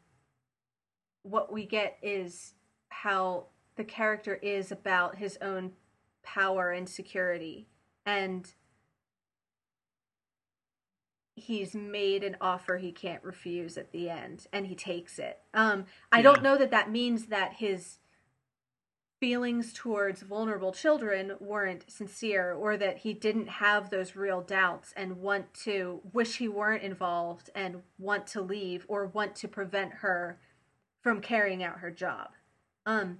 what we get is how the character is about his own power and security and he's made an offer he can't refuse at the end and he takes it um i Yeah. don't know that that means that his feelings towards vulnerable children weren't sincere or that he didn't have those real doubts and want to wish he weren't involved and want to leave or want to prevent her from carrying out her job um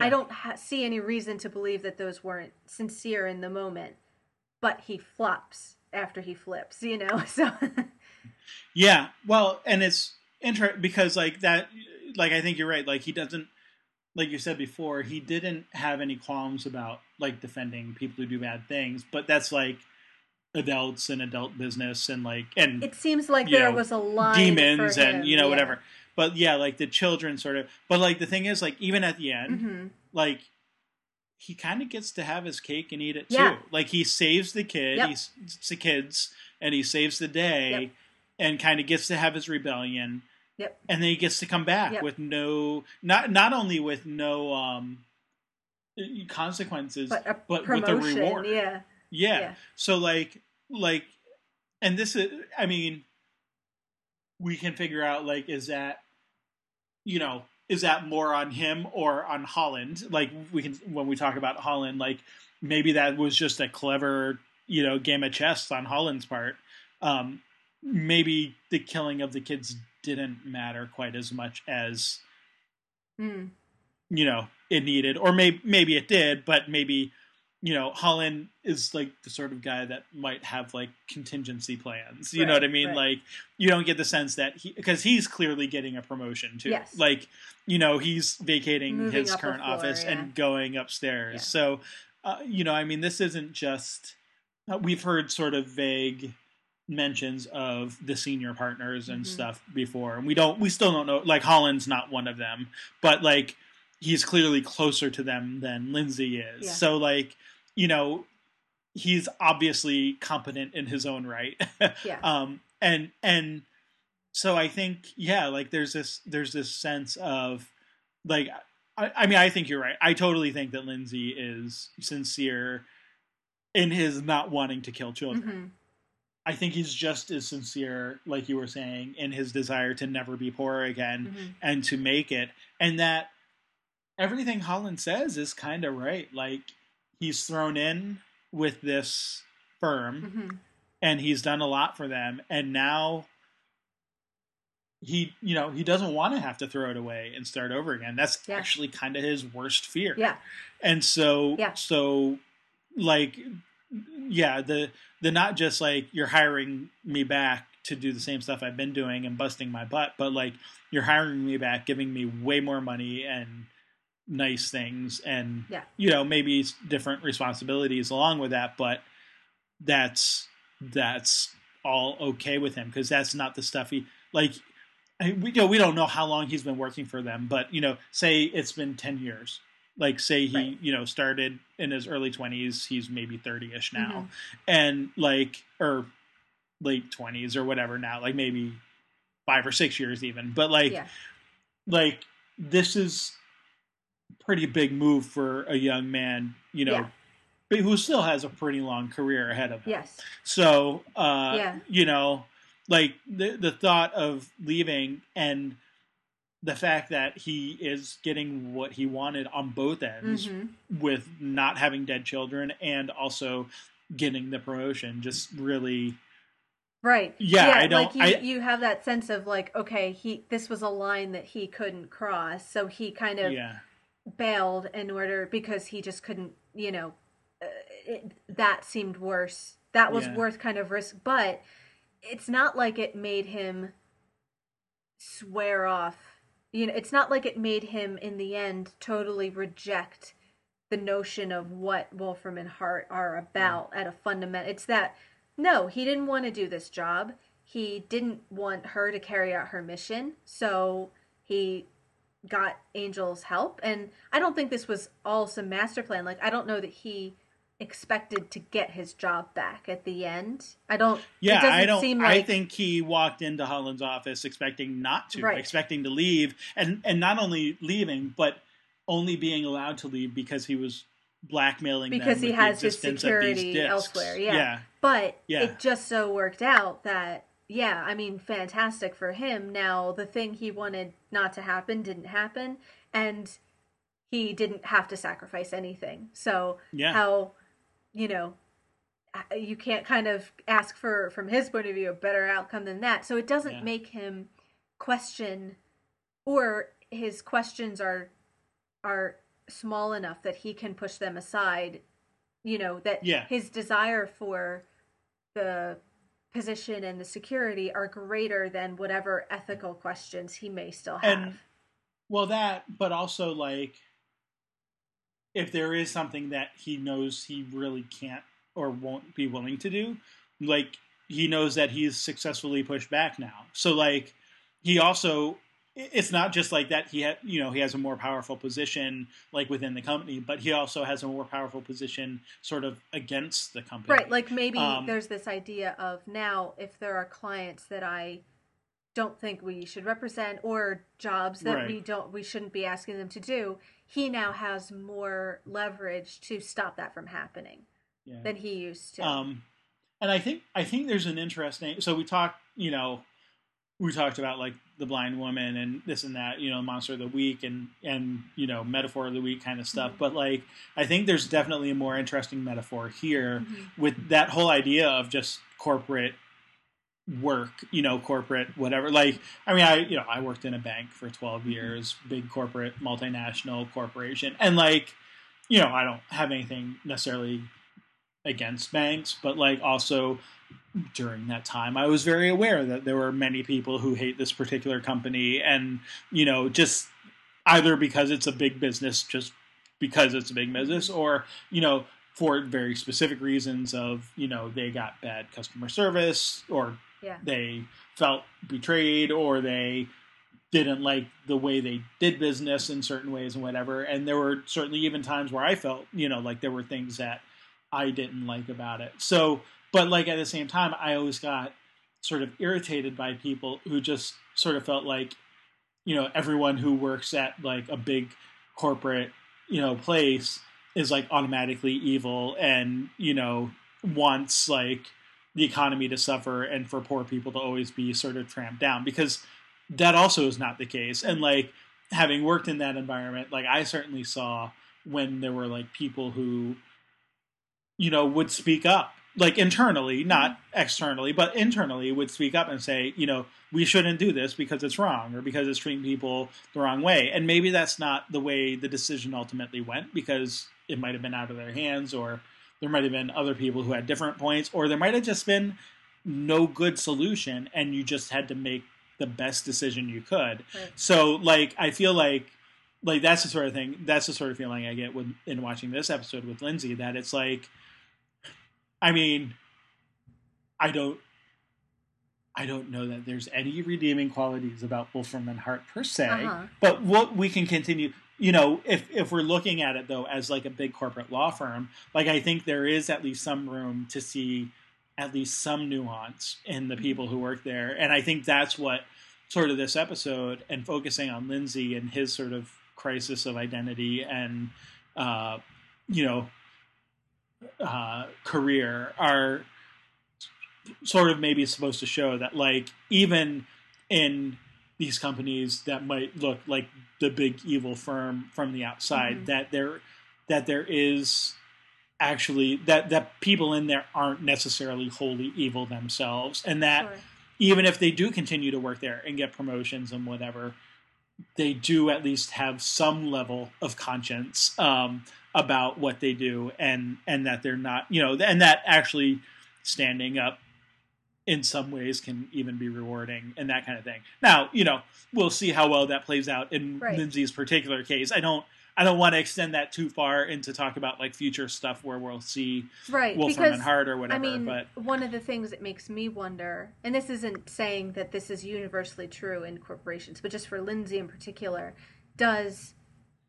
i don't ha- see any reason to believe that those weren't sincere in the moment but he flops after he flips you know so Yeah, well, and it's interesting because like that, like I think you're right. Like he doesn't, like you said before, he didn't have any qualms about like defending people who do bad things. But that's like adults and adult business and like and it seems like there know, was a line demons for him, and you know yeah. whatever. But yeah, like the children sort of. But like the thing is, like even at the end, Mhm. like he kind of gets to have his cake and eat it too. Yeah. Like he saves the kid, Yep. he's the kids, and he saves the day, Yep. and kind of gets to have his rebellion. Yep. And then he gets to come back Yep. with no, not not only with no um consequences, but a but with a reward. yeah yeah. Yeah. So like like, and this is, I mean, we can figure out like, is that, you know, is that more on him or on Holland? Like we can when we talk about Holland, like maybe that was just a clever, you know, game of chess on Holland's part. Um, maybe the killing of the kids didn't matter quite as much as Mm. you know it needed, or maybe maybe it did, but maybe you know Holland is like the sort of guy that might have like contingency plans. You know what I mean? right. Like you don't get the sense that he because he's clearly getting a promotion too. Yes. Like you know he's vacating Moving his current floor, office yeah. and going upstairs. Yeah. So uh, you know I mean this isn't just uh, we've heard sort of vague mentions of the senior partners and Mhm. stuff before and we don't we still don't know like Holland's not one of them but like he's clearly closer to them than Lindsay is Yeah. so like you know he's obviously competent in his own right Yeah. um and and so I think yeah, like there's this there's this sense of like I, I mean I think you're right. I totally think that Lindsay is sincere in his not wanting to kill children. hmm I think he's just as sincere, like you were saying, in his desire to never be poor again hmm and to make it. And that everything Holland says is kind of right. Like he's thrown in with this firm hmm and he's done a lot for them and now he you know he doesn't want to have to throw it away and start over again that's Yeah. actually kind of his worst fear Yeah. and so Yeah. so like yeah the the not just like you're hiring me back to do the same stuff I've been doing and busting my butt but like you're hiring me back giving me way more money and nice things and Yeah. you know maybe different responsibilities along with that but that's that's all okay with him because that's not the stuff he like we you know we don't know how long he's been working for them but you know say it's been 10 years like say he Right. you know started in his early 20s he's maybe 30ish now Mhm. and like or late 20s or whatever now like maybe 5 or 6 years even but like Yeah. like this is pretty big move for a young man you know Yeah. but who still has a pretty long career ahead of him Yes. so, uh, Yeah. you know, like the the thought of leaving and the fact that he is getting what he wanted on both ends hmm with not having dead children and also getting the promotion just really Right. Yeah, I don't- Like you, I- you have that sense of like, okay, he this was a line that he couldn't cross, so he kind of yeah bailed in order because he just couldn't, you know, uh, it, that seemed worse. That was Yeah. worth kind of risk, but it's not like it made him swear off. You know, it's not like it made him in the end totally reject the notion of what Wolfram and Hart are about mm. at a fundamental. It's that no, he didn't want to do this job. He didn't want her to carry out her mission, so he got Angel's help. And I don't think this was all some master plan. Like I don't know that he expected to get his job back at the end. I don't. it yeah i don't Seem i think he walked into holland's office expecting not to Right. expecting to leave and and not only leaving but only being allowed to leave because he was blackmailing them Because he has his security elsewhere, yeah. yeah But Yeah. it just so worked out that, yeah, I mean, fantastic for him. Now, the thing he wanted not to happen didn't happen, and he didn't have to sacrifice anything. So, Yeah. how, you know, you can't kind of ask for, from his point of view, a better outcome than that. So, it doesn't Yeah. make him question, or his questions are are small enough that he can push them aside you know that Yeah. his desire for the position and the security are greater than whatever ethical questions he may still have And- Well, that, but also like, if there is something that he knows he really can't or won't be willing to do, like he knows that he's successfully pushed back now. So like, he also, it's not just like that. He had, you know, he has a more powerful position like within the company, but he also has a more powerful position sort of against the company. right like maybe Um, there's this idea of now if there are clients that i don't think we should represent or jobs that Right. we don't we shouldn't be asking them to do he now has more leverage to stop that from happening Yeah. than he used to Um, and I think I think there's an interesting. So we talked, you know, we talked about like the blind woman and this and that, you know, monster of the week and and you know metaphor of the week kind of stuff. Mhm. But like, I think there's definitely a more interesting metaphor here Mhm. with that whole idea of just corporate work, you know, corporate whatever. Like, I mean, I you know, I worked in a bank for 12 years, big corporate multinational corporation, and like, you know, I don't have anything necessarily against banks, but like also during that time, I was very aware that there were many people who hate this particular company, and you know, just either because it's a big business, just because it's a big business, or you know, for very specific reasons of you know they got bad customer service, or Yeah. they felt betrayed, or they didn't like the way they did business in certain ways and whatever. And there were certainly even times where I felt, you know, like there were things that I didn't like about it. So, but like at the same time, I always got sort of irritated by people who just sort of felt like you know everyone who works at like a big corporate you know place is like automatically evil and you know wants like the economy to suffer and for poor people to always be sort of tramped down because that also is not the case. And like having worked in that environment like i certainly saw when there were like people who you know would speak up like internally mm-hmm. not externally but internally would speak up and say you know we shouldn't do this because it's wrong or because it's treating people the wrong way. And maybe that's not the way the decision ultimately went because it might have been out of their hands or there might have been other people who had different points or there might have just been no good solution and you just had to make the best decision you could Right. so like i feel like like that's the sort of thing that's the sort of feeling i get when in watching this episode with lindsey that it's like i mean i don't i don't know that there's any redeeming qualities about wolfram and hart per se Uh-huh. but what we can continue you know if if we're looking at it though as like a big corporate law firm like i think there is at least some room to see at least some nuance in the people who work there. And i think that's what sort of this episode and focusing on lindsey and his sort of crisis of identity and uh you know uh career are sort of maybe supposed to show that like even in these companies that might look like the big evil firm from the outside Mhm. that there that there is actually that that people in there aren't necessarily wholly evil themselves and that Sure. even if they do continue to work there and get promotions and whatever they do at least have some level of conscience um, about what they do and and that they're not you know and that actually standing up in some ways can even be rewarding and that kind of thing now you know we'll see how well that plays out in Right. lindsey's particular case i don't i don't want to extend that too far into talk about like future stuff where we'll see right wolfram because and hart or whatever I mean, but one of the things that makes me wonder, and this isn't saying that this is universally true in corporations, but just for Lindsey in particular, does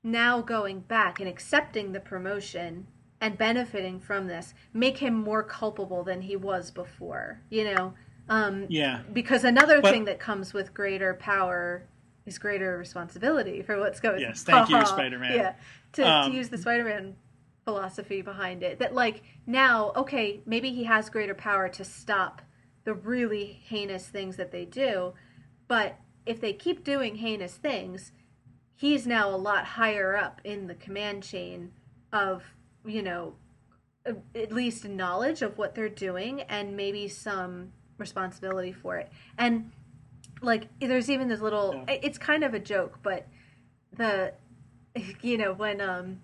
now going back and accepting the promotion and benefiting from this make him more culpable than he was before? You know, um, yeah because another But- thing that comes with greater power is greater responsibility for what's going. On. Yes, thank you. Spider-Man. Yeah, to, Um, to use the Spider-Man philosophy behind it. That like now, okay, maybe he has greater power to stop the really heinous things that they do, but if they keep doing heinous things, he's now a lot higher up in the command chain of you know at least knowledge of what they're doing and maybe some responsibility for it and like there's even this little Yeah. it's kind of a joke but the you know when um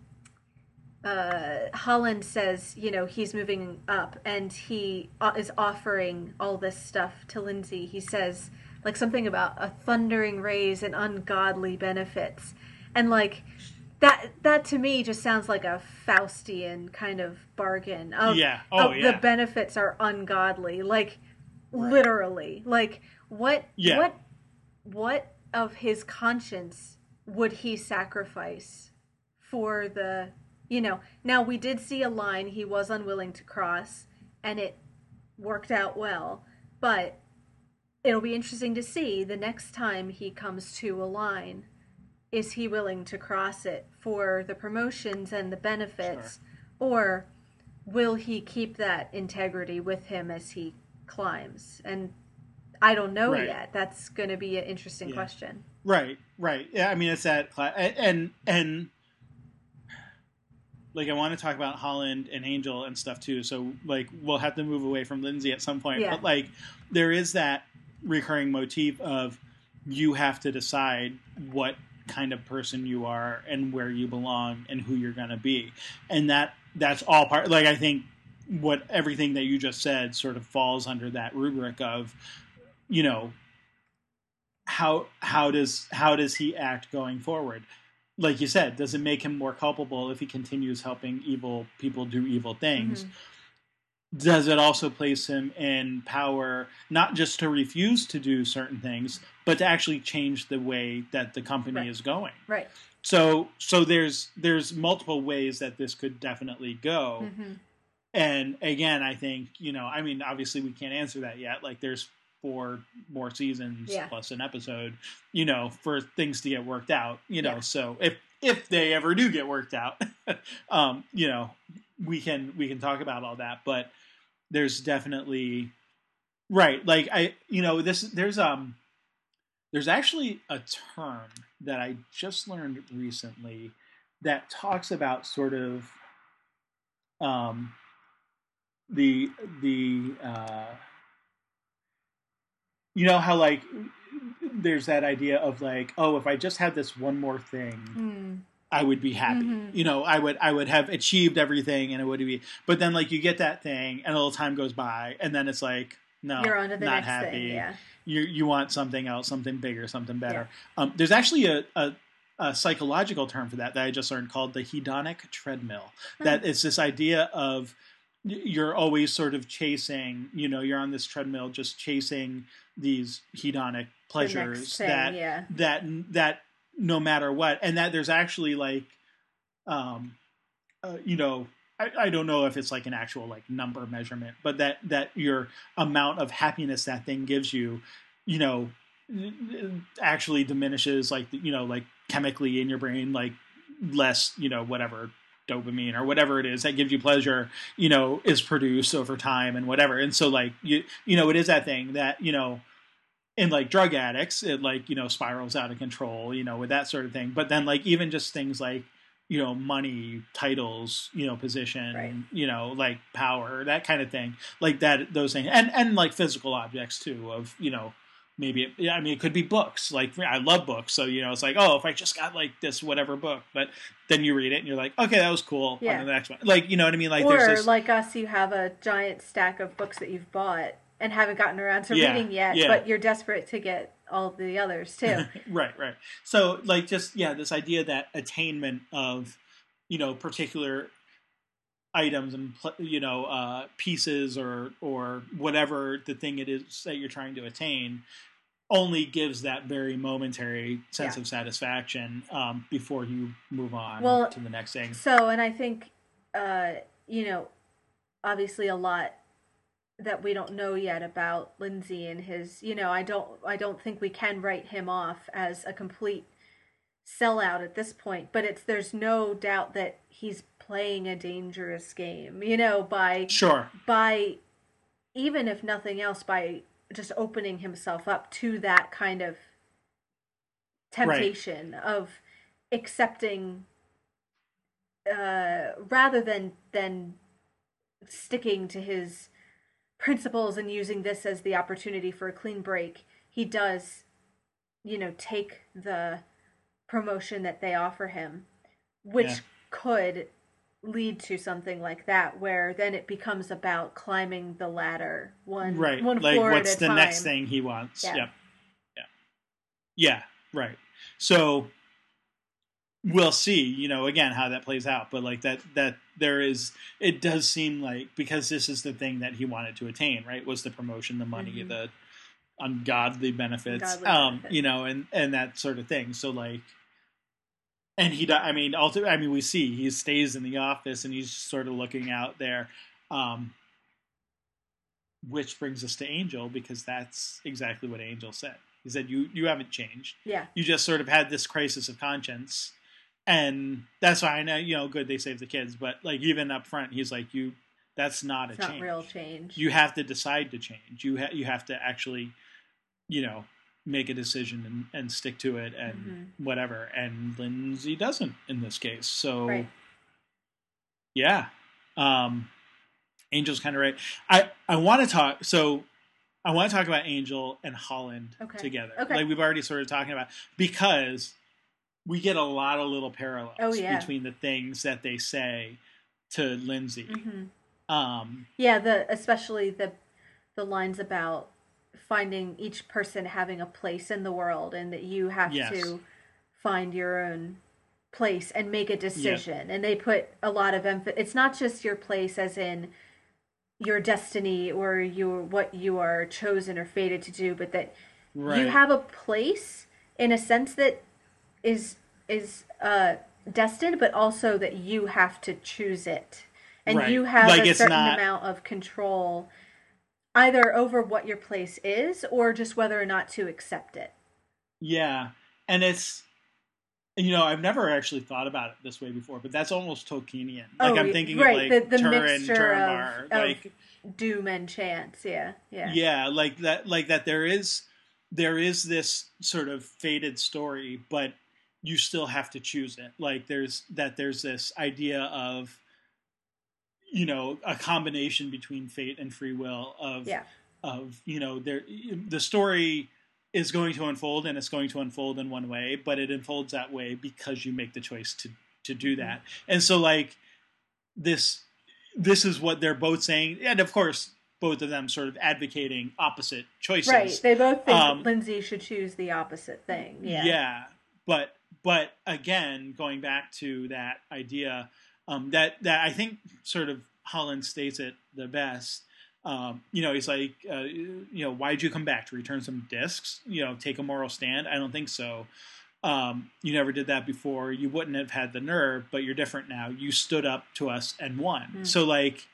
uh holland says you know he's moving up and he uh, is offering all this stuff to lindsey he says like something about a thundering raise and ungodly benefits and like that that to me just sounds like a faustian kind of bargain of, Yeah. Oh, of yeah. the benefits are ungodly like Right. literally like what Yeah. what what of his conscience would he sacrifice for the you know now we did see a line he was unwilling to cross and it worked out well but it'll be interesting to see the next time he comes to a line is he willing to cross it for the promotions and the benefits or will he keep that integrity with him as he climbs and i don't know Right. yet that's going to be an interesting Yeah. question Right, right. Yeah, I mean it's that and and, and like I want to talk about Holland and Angel and stuff too. So like we'll have to move away from Lindsey at some point. Yeah. But like there is that recurring motif of you have to decide what kind of person you are and where you belong and who you're going to be. And that that's all part like I think what everything that you just said sort of falls under that rubric of you know how how does how does he act going forward like you said does it make him more culpable if he continues helping evil people do evil things Mhm. Does it also place him in power not just to refuse to do certain things but to actually change the way that the company Right. is going right so so there's there's multiple ways that this could definitely go hmm and again i think you know i mean obviously we can't answer that yet like there's four more seasons Yeah. plus an episode, you know, for things to get worked out, you know. Yeah. So if if they ever do get worked out, um, you know, we can we can talk about all that, but there's definitely right, like I, you know, this there's um there's actually a term that I just learned recently that talks about sort of um the the uh you know how like there's that idea of like oh if i just had this one more thing Mm. I would be happy Mhm. you know i would i would have achieved everything and it would be but then like you get that thing and a little time goes by and then it's like no You're on to the not next happy thing. Yeah. you you want something else, something bigger, something better. Um, there's actually a, a, a psychological term for that that I just learned called the hedonic treadmill. That it's this idea of you're always sort of chasing, you know, you're on this treadmill just chasing these hedonic The pleasures thing, that yeah. that that no matter what, and that there's actually like, um, uh, you know, I, I don't know if it's like an actual like number measurement, but that that your amount of happiness that thing gives you, you know, actually diminishes like you know like chemically in your brain like less you know whatever dopamine or whatever it is that gives you pleasure you know is produced over time and whatever. And so like you you know it is that thing that you know in like drug addicts it like you know spirals out of control you know with that sort of thing. But then like even just things like you know money titles you know position Right. you know like power that kind of thing. Like that those things. And and like physical objects too of you know maybe it, yeah, I mean it could be books. Like I love books so you know it's like oh if I just got like this whatever book but then you read it and you're like okay that was cool Yeah. on the next one. Like you know what I mean? Like or there's this like us, you have a giant stack of books that you've bought and haven't gotten around to Yeah, reading yet, yeah. but you're desperate to get all the others too. right right so like just yeah this idea that attainment of you know particular items and you know uh pieces or or whatever the thing it is that you're trying to attain only gives that very momentary sense Yeah. of satisfaction um before you move on Well, to the next thing So, and I think, uh, you know, obviously a lot that we don't know yet about Lindsey and his, you know, I don't, I don't think we can write him off as a complete sellout at this point. But it's there's no doubt that he's playing a dangerous game, you know, by sure by even if nothing else by just opening himself up to that kind of temptation of accepting uh rather than than sticking to his principles and using this as the opportunity for a clean break he does you know take the promotion that they offer him which Yeah. could lead to something like that where then it becomes about climbing the ladder one right one like floor what's at a the time. next thing he wants Yeah. yep yeah yeah right so we'll see you know again how that plays out but like that that there is it does seem like because this is the thing that he wanted to attain right was the promotion the money Mhm. the ungodly benefits Ungodly um benefits. you know and and that sort of thing so like and he i mean ultimately i mean we see he stays in the office and he's sort of looking out there um which brings us to angel because that's exactly what angel said he said you you haven't changed yeah you just sort of had this crisis of conscience and that's why i know you know good they saved the kids. But like even up front he's like you that's not it's a not change. real change. You have to decide to change. You ha- you have to actually you know make a decision and, and stick to it and Mhm. whatever. And lindsey doesn't in this case. So Right. yeah. Um angel's kind of right. I i want to talk so i want to talk about angel and holland Okay. together. Okay. like we've already started talking about because we get a lot of little parallels Oh, yeah. between the things that they say to lindsey. Hmm um yeah the especially the the lines about finding each person having a place in the world and that you have Yes. to find your own place and make a decision. And they put a lot of emphasis it's not just your place as in your destiny or your what you are chosen or fated to do but that right. you have a place in a sense that is is uh destined but also that you have to choose it. And Right. you have Like, a certain not- amount of control either over what your place is or just whether or not to accept it. Yeah, and it's you know I've never actually thought about it this way before, but that's almost Tolkienian. Like Oh, I'm thinking right, of like the- the Turin, mixture of- like Doom and chance, yeah, yeah, yeah. Like that like that there is there is this sort of faded story but you still have to choose it like there's that there's this idea of you know a combination between fate and free will of Yeah. of you know there the story is going to unfold and it's going to unfold in one way but it unfolds that way because you make the choice to to do Mm-hmm. that and so like this this is what they're both saying and of course both of them sort of advocating opposite choices Right. They both think Um, Lindsey should choose the opposite thing. Yeah. Yeah. but but again going back to that idea um, that that i think sort of holland states it the best um, you know he's like uh, you know why'd you come back? To return some discs? You know take a moral stand? I don't think so. Um, you never did that before. You wouldn't have had the nerve but you're different now. You stood up to us and won. Mm. so like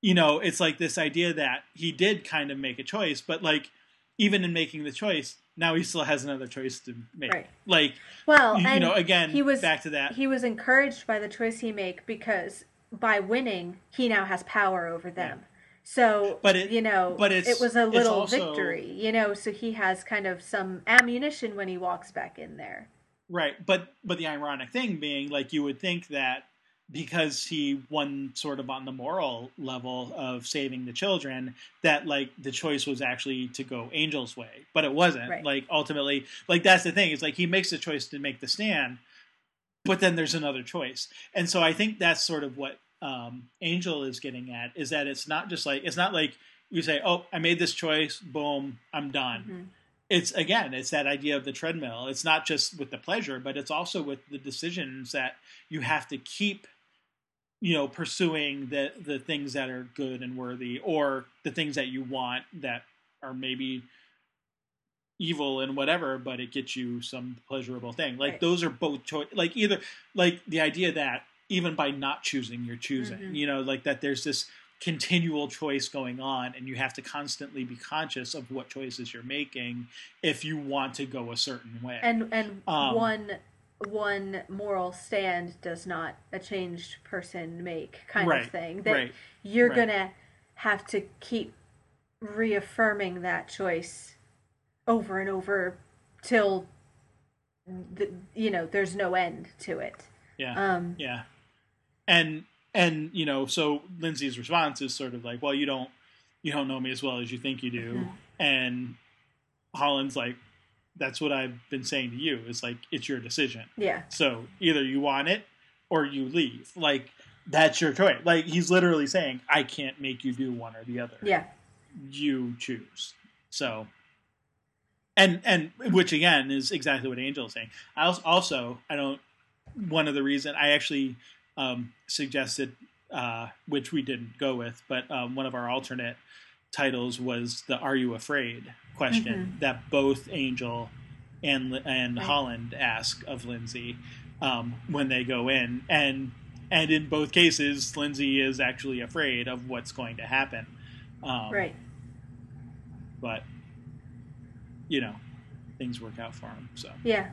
you know it's like this idea that he did kind of make a choice but like even in making the choice now he still has another choice to make Right. like Well, you and know again he was back to that he was encouraged by the choice he make because by winning he now has power over them. So, But it- you know, but it's- it was a little also- victory, you know. So he has kind of some ammunition when he walks back in there. right but but the ironic thing being like you would think that because he won sort of on the moral level of saving the children that like the choice was actually to go angel's way but it wasn't Right. like ultimately like that's the thing it's like he makes the choice to make the stand but then there's another choice and so i think that's sort of what um, angel is getting at is that it's not just like it's not like you say oh i made this choice boom i'm done Mhm. it's again it's that idea of the treadmill it's not just with the pleasure but it's also with the decisions that you have to keep you know pursuing the the things that are good and worthy or the things that you want that are maybe evil and whatever but it gets you some pleasurable thing like Right. those are both choice like either like the idea that even by not choosing you're choosing Mhm. you know like that there's this continual choice going on and you have to constantly be conscious of what choices you're making if you want to go a certain way And and Um, one one moral stand does not a changed person make kind Right, of thing. That right, you're right. gonna have to keep reaffirming that choice over and over till the, you know there's no end to it. yeah Um, Yeah. And and you know, so Lindsey's response is sort of like, "Well, you don't you don't know me as well as you think you do." Mhm. And Holland's like, "That's what I've been saying to you. It's like it's your decision. yeah, So either you want it or you leave. Like that's your choice. Like he's literally saying, "I can't make you do one or the other. yeah, You choose." So and and which again is exactly what Angel is saying. I also, I don't one of the reason I actually um, suggested, uh, which we didn't go with, but um, one of our alternate titles was the "Are you afraid?" question that both Angel and and Right. Holland ask of Lindsey um, when they go in, and and in both cases, Lindsey is actually afraid of what's going to happen. Um, right. but you know, things work out for him. So, Yeah,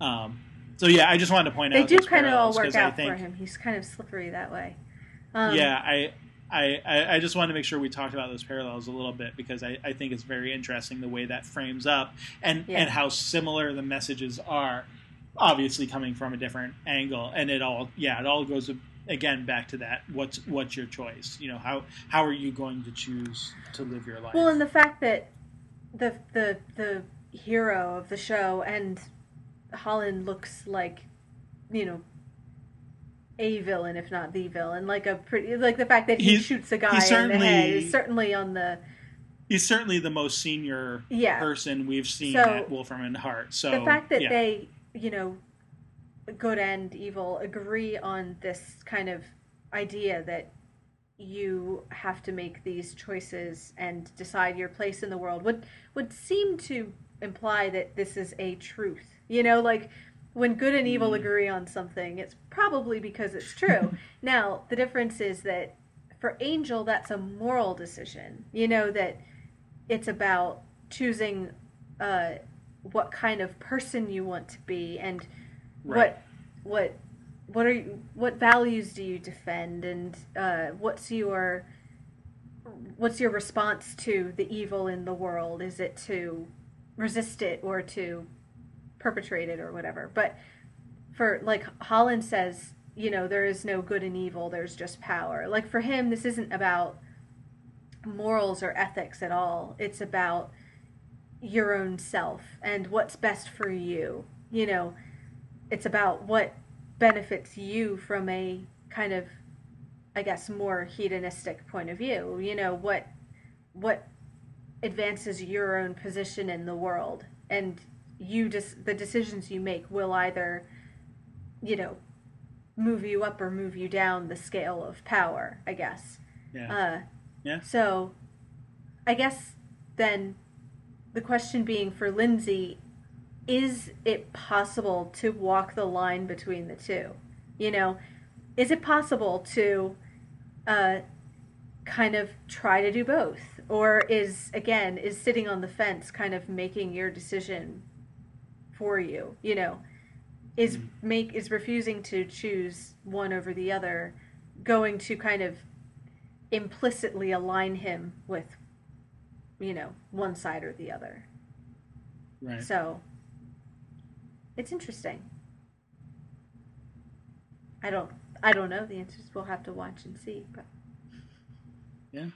um, so yeah, I just wanted to point they out they do kind of all work out think, for him. He's kind of slippery that way. Um, yeah, I, I, I- I just wanted to make sure we talked about those parallels a little bit because I, I think it's very interesting the way that frames up and Yeah. and how similar the messages are, obviously coming from a different angle, and it all yeah, it all goes again back to that what's what's your choice? You know how how are you going to choose to live your life? Well, and the fact that the the the hero of the show and Holland looks like, you know, a villain if not the villain, like a pretty like the fact that he He's- shoots a guy he's in the head certainly- is certainly on the he's certainly the most senior yeah person we've seen So, at Wolfram and Hart. So the fact that yeah. they you know good and evil agree on this kind of idea that you have to make these choices and decide your place in the world would would seem to imply that this is a truth you know like when good and evil Mm. agree on something it's probably because it's true now the difference is that for Angel, that's a moral decision. You know that it's about choosing uh, what kind of person you want to be and Right. what what what are you, what values do you defend and uh, what's your what's your response to the evil in the world? Is it to resist it or to perpetrate it or whatever? But for like Holland says, you know, there is no good and evil, there's just power. Like for him, this isn't about morals or ethics at all. It's about your own self and what's best for you. You know, it's about what benefits you from a kind of I guess more hedonistic point of view. You know, what what advances your own position in the world and you just the decisions you make will either you know move you up or move you down the scale of power, I guess. Yeah. Uh, Yeah. So, I guess then the question being for Lindsey, is it possible to walk the line between the two? You know, is it possible to uh, kind of try to do both? Or is, again, is sitting on the fence kind of making your decision for you? You know, is Mhm. make is refusing to choose one over the other going to kind of implicitly align him with you know one side or the other right. so it's interesting i don't i don't know the answers we'll have to watch and see but Yeah.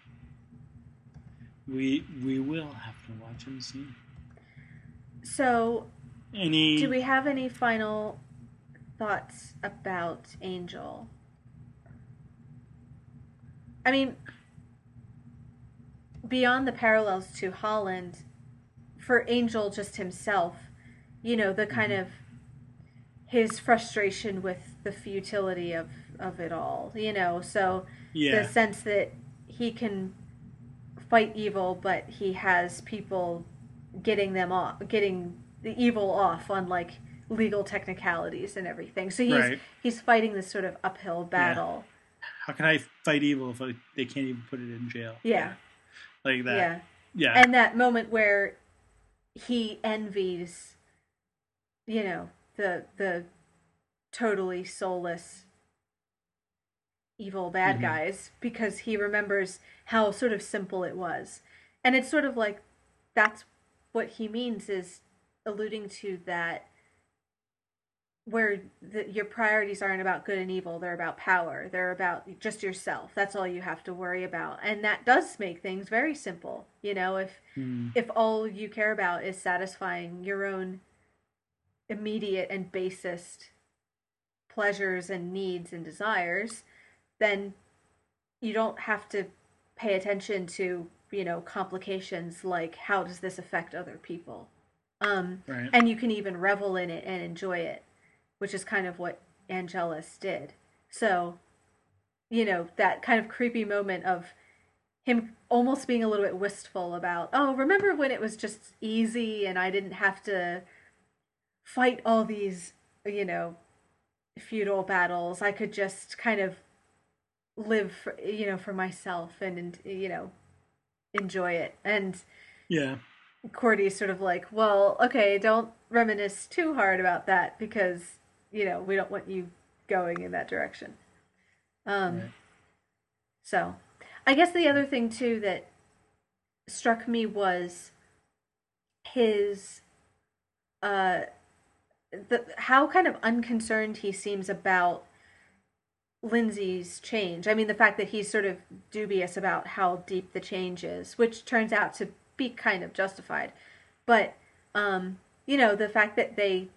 We we will have to watch and see. so Any do we have any final thoughts about angel? I mean beyond the parallels to holland for angel just himself you know the kind mm-hmm. of his frustration with the futility of of it all you know? So yeah. the sense that he can fight evil but he has people getting them off getting the evil off on like legal technicalities and everything so he's Right. he's fighting this sort of uphill battle How can I fight evil if I, they can't even put it in jail? yeah Like that. yeah Yeah. and that moment where he envies you know the the totally soulless evil bad Mhm. guys because he remembers how sort of simple it was and it's sort of like that's what he means is alluding to that where the, your priorities aren't about good and evil they're about power they're about just yourself that's all you have to worry about and that does make things very simple you know if Hmm. if all you care about is satisfying your own immediate and basest pleasures and needs and desires, then you don't have to pay attention to, you know, complications like how does this affect other people. Um, Right. and you can even revel in it and enjoy it, which is kind of what Angelus did. So, you know, that kind of creepy moment of him almost being a little bit wistful about, oh, remember when it was just easy and I didn't have to fight all these, you know, feudal battles. I could just kind of live, for, you know, for myself and, and, you know, enjoy it. And yeah. Cordy's sort of like, well, okay, don't reminisce too hard about that because, you know, we don't want you going in that direction. Um, Right. so, I guess the other thing too that struck me was his uh the how kind of unconcerned he seems about Lindsey's change. I mean, the fact that he's sort of dubious about how deep the change is, which turns out to be kind of justified. But um, you know, the fact that they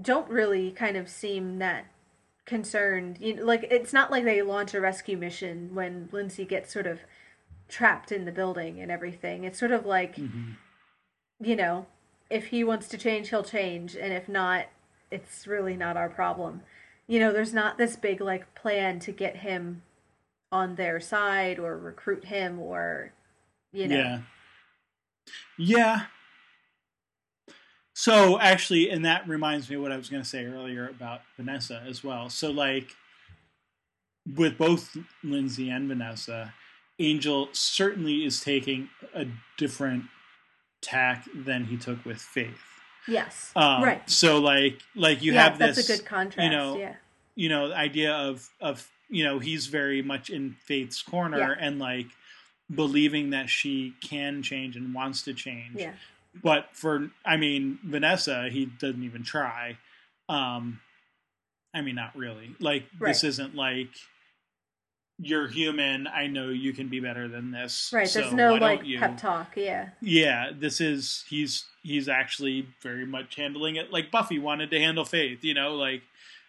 don't really kind of seem that concerned. You know, like it's not like they launch a rescue mission when Lindsey gets sort of trapped in the building and everything. It's sort of like, Mhm. you know, if he wants to change, he'll change, and if not, it's really not our problem. You know, there's not this big like plan to get him on their side or recruit him or you know. Yeah. Yeah. So actually, and that reminds me of what I was going to say earlier about Vanessa as well. So like, with both Lindsey and Vanessa, Angel certainly is taking a different tack than he took with Faith. Yes. Um, right. So like like you yeah, have this that's a good contrast. you know, yeah. you know idea of of you know he's very much in Faith's corner Yeah. and like believing that she can change and wants to change. Yeah. But for I mean Vanessa, he doesn't even try. Um I mean not really. Like this isn't like you're human. I know you can be better than this. Right. so There's no like you? pep talk. Yeah. Yeah, this is he's he's actually very much handling it like Buffy wanted to handle Faith, you know, like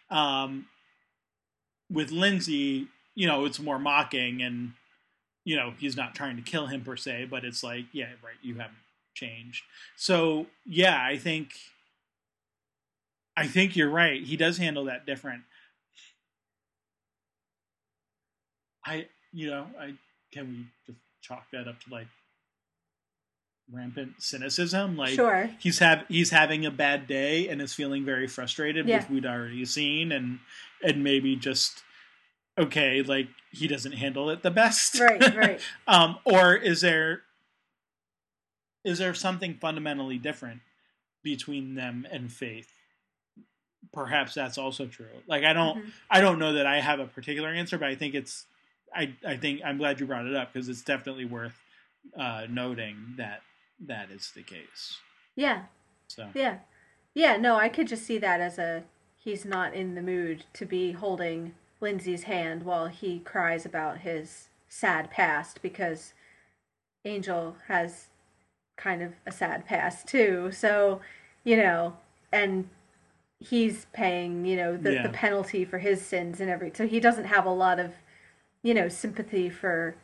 um with Lindsey, you know, it's more mocking and you know, he's not trying to kill him per se, but it's like, yeah, right, you haven't changed. So, yeah, I think I think you're right. He does handle that different. I you know, I can we just chalk that up to like rampant cynicism? Like sure. he's have he's having a bad day and is feeling very frustrated, Yeah. which we'd already seen, and and maybe just okay, like he doesn't handle it the best, Right. Right. um, or is there is there something fundamentally different between them and Faith? Perhaps that's also true. Like I don't Mhm. I don't know that I have a particular answer, but I think it's I I think I'm glad you brought it up because it's definitely worth uh, noting that that is the case. Yeah. So Yeah. Yeah, no, I could just see that as a he's not in the mood to be holding Lindsey's hand while he cries about his sad past because Angel has kind of a sad past too. So, you know, and he's paying, you know, the, Yeah. the penalty for his sins and every so he doesn't have a lot of, you know, sympathy for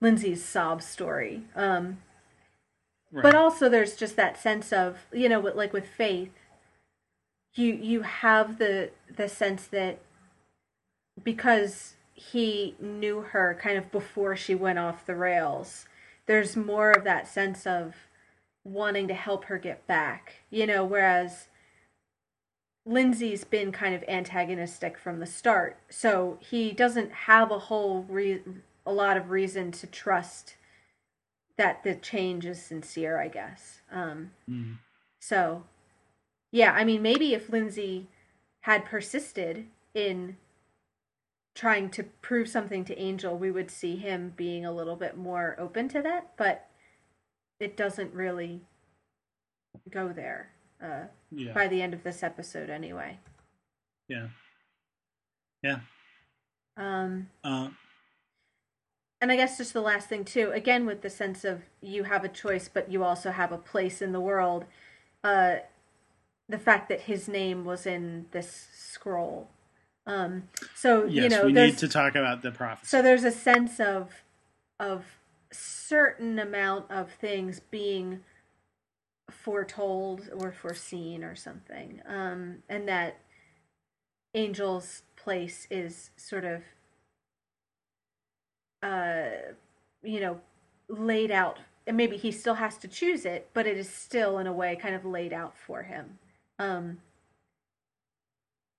Lindsey's sob story. Um right. but also there's just that sense of you know like with faith you you have the the sense that because he knew her kind of before she went off the rails there's more of that sense of wanting to help her get back you know whereas lindsey's been kind of antagonistic from the start so he doesn't have a whole re- a lot of reason to trust that the change is sincere, I guess. Um, Mm. so, yeah, I mean, maybe if Lindsey had persisted in trying to prove something to Angel, we would see him being a little bit more open to that, but it doesn't really go there uh, yeah, by the end of this episode, anyway. yeah, yeah. Um, Uh, and I guess just the last thing too, again with the sense of you have a choice, but you also have a place in the world. Uh, the fact that his name was in this scroll. Um, so yes, you know, we need to talk about the prophecy. so there's a sense of of certain amount of things being foretold or foreseen or something, um, and that Angel's place is sort of uh, you know, laid out. And maybe he still has to choose it, but it is still in a way kind of laid out for him. Um,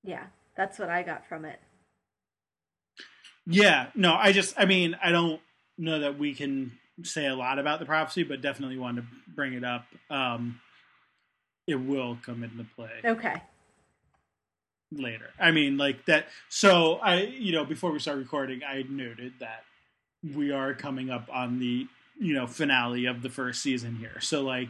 yeah, that's what I got from it. yeah, no, I just, I mean, I don't know that we can say a lot about the prophecy, but definitely wanted to bring it up. Um, it will come into play. Okay. later. I mean, like that. So I, you know, before we start recording, I noted that we are coming up on the, you know, finale of the first season here. So like,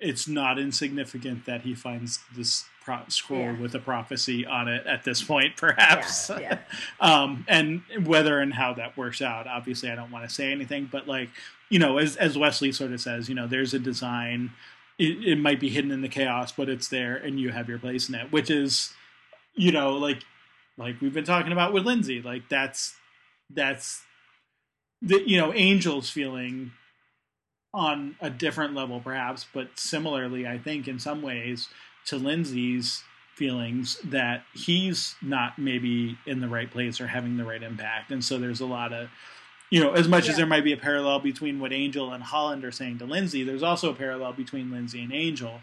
it's not insignificant that he finds this pro- scroll Yeah. with a prophecy on it at this point, perhaps. Yeah, yeah. um, and whether and how that works out, obviously, I don't want to say anything. But like, you know, as as Wesley sort of says, you know, there's a design. It, it might be hidden in the chaos, but it's there, and you have your place in it. Which is, you know, like like we've been talking about with Lindsey. Like that's that's the you know Angel's feeling on a different level, perhaps, but similarly, I think in some ways to Lindsey's feelings that he's not maybe in the right place or having the right impact, and so there's a lot of you know, as much Yeah. as there might be a parallel between what Angel and Holland are saying to Lindsey, there's also a parallel between Lindsey and Angel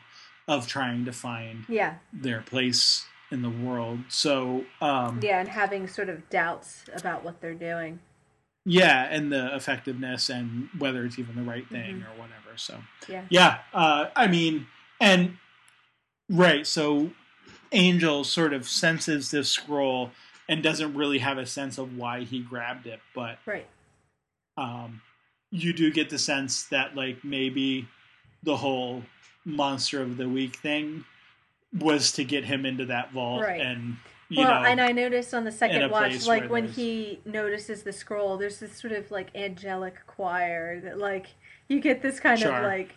of trying to find Yeah. their place in the world. So um, Yeah, and having sort of doubts about what they're doing. yeah, and the effectiveness and whether it's even the right thing Mhm. or whatever. So Yeah. yeah, uh, I mean, and right. So Angel sort of senses this scroll and doesn't really have a sense of why he grabbed it, but Right. um, you do get the sense that like maybe the whole monster of the week thing was to get him into that vault Right. and you well, know and I noticed on the second watch, like when there's- he notices the scroll, there's this sort of like angelic choir that, like, you get this kind Sure. of like,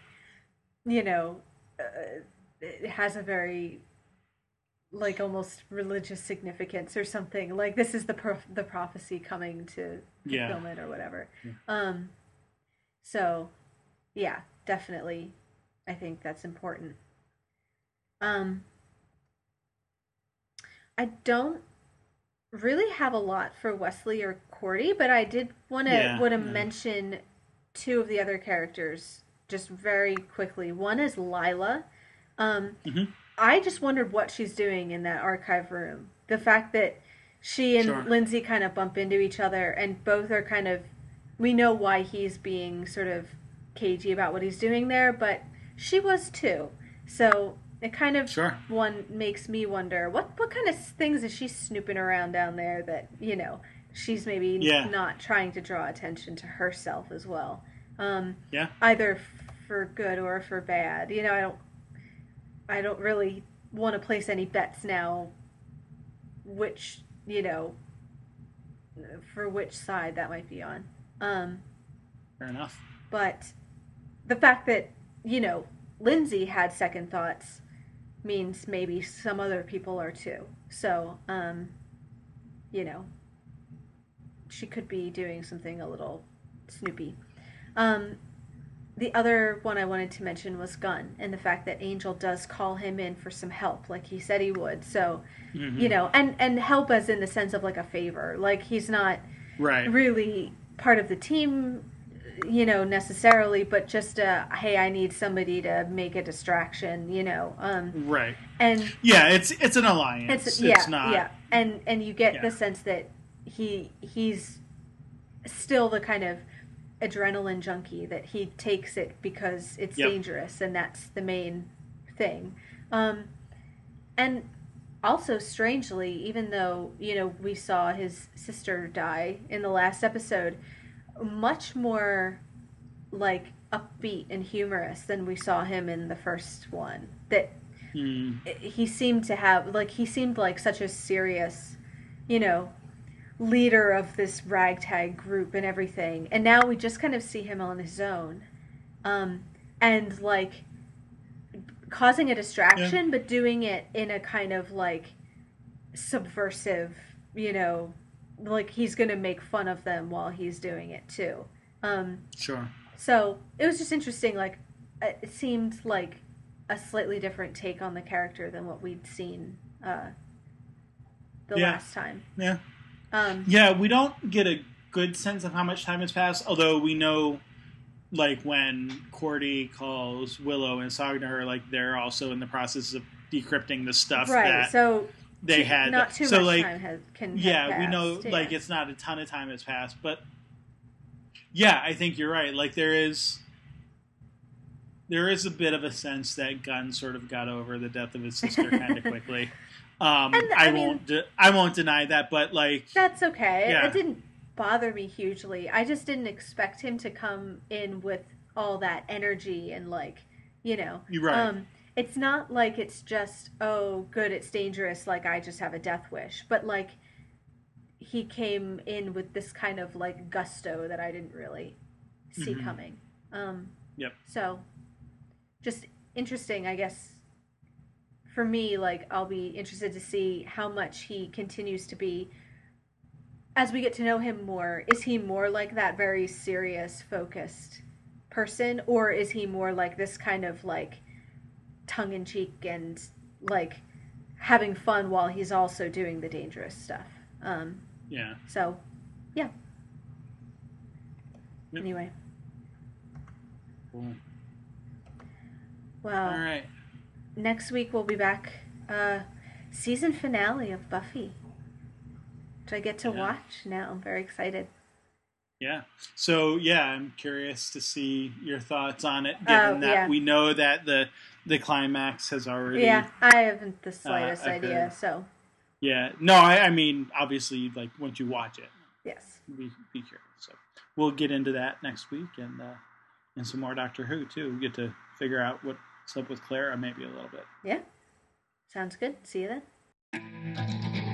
you know, uh, it has a very like almost religious significance or something. Like this is the prof- the prophecy coming to Yeah. fulfillment or whatever. Yeah. Um, so yeah, definitely, I think that's important. Um, I don't really have a lot for Wesley or Cordy, but I did want to Yeah, want to yeah. mention two of the other characters just very quickly. One is Lilah. Um, Mhm. I just wondered what she's doing in that archive room. The fact that she and Sure. Lindsey kind of bump into each other, and both are kind of. We know why he's being sort of cagey about what he's doing there, but she was too. So it kind of Sure. one makes me wonder what what kind of things is she snooping around down there that you know she's maybe Yeah. not trying to draw attention to herself as well um Yeah. either for good or for bad you know i don't i don't really want to place any bets now which you know for which side that might be on. Um Fair enough. but the fact that you know lindsey had second thoughts means maybe some other people are too. So um you know she could be doing something a little snoopy. Um the other one i wanted to mention was gunn and the fact that angel does call him in for some help like he said he would so Mhm. you know and and help as in the sense of like a favor like he's not right. really part of the team, you know, necessarily, but just uh hey, I need somebody to make a distraction, you know. Um Right. and Yeah, it's it's an alliance. it's, It's, yeah, not yeah. And and you get Yeah. the sense that he he's still the kind of adrenaline junkie that he takes it because it's Yep. dangerous and that's the main thing. Um and also strangely even though you know we saw his sister die in the last episode much more like upbeat and humorous than we saw him in the first one that Mm, he seemed to have like he seemed like such a serious you know leader of this ragtag group and everything and now we just kind of see him on his own um and like causing a distraction but doing it in a kind of like subversive you know like he's gonna make fun of them while he's doing it too um sure. so it was just interesting. Like it seemed like a slightly different take on the character than what we'd seen uh, the Yeah. last time. Yeah. Um, Yeah, we don't get a good sense of how much time has passed, although we know like when Cordy calls Willow and Sogner, like they're also in the process of decrypting the stuff right. that So they too- had. not too so much like time has can. yeah, we know passed, like it's not a ton of time has passed, but yeah, I think you're right. Like there is there is a bit of a sense that Gunn sort of got over the death of his sister kind of quickly. Um, And, I, I mean- won't. De- I won't deny that, but like, That's okay. Yeah. It didn't bother me hugely. I just didn't expect him to come in with all that energy and like, you know. you're right. Um, it's not like it's just oh good, it's dangerous. Like I just have a death wish, but like he came in with this kind of like gusto that I didn't really see Mhm. coming. Um, Yep. So, just interesting, I guess. For me, like I'll be interested to see how much he continues to be. As we get to know him more, is he more like that very serious, focused person, or is he more like this kind of like tongue in cheek and like having fun while he's also doing the dangerous stuff? Um, yeah. so, yeah. Yep. Anyway, Cool. well, All right. Next week we'll be back uh, season finale of Buffy, which I get to Yeah. watch now. I'm very excited. Yeah. So yeah, I'm curious to see your thoughts on it, given Oh, that yeah. we know that the the climax has already. Yeah, I haven't the slightest occurred. idea. So Yeah. No, I, I mean, obviously, like once you watch it, yes, be be curious. So we'll get into that next week and uh, and some more Doctor Who too. We get to figure out what's up with Clara maybe a little bit. yeah, sounds good. See you then.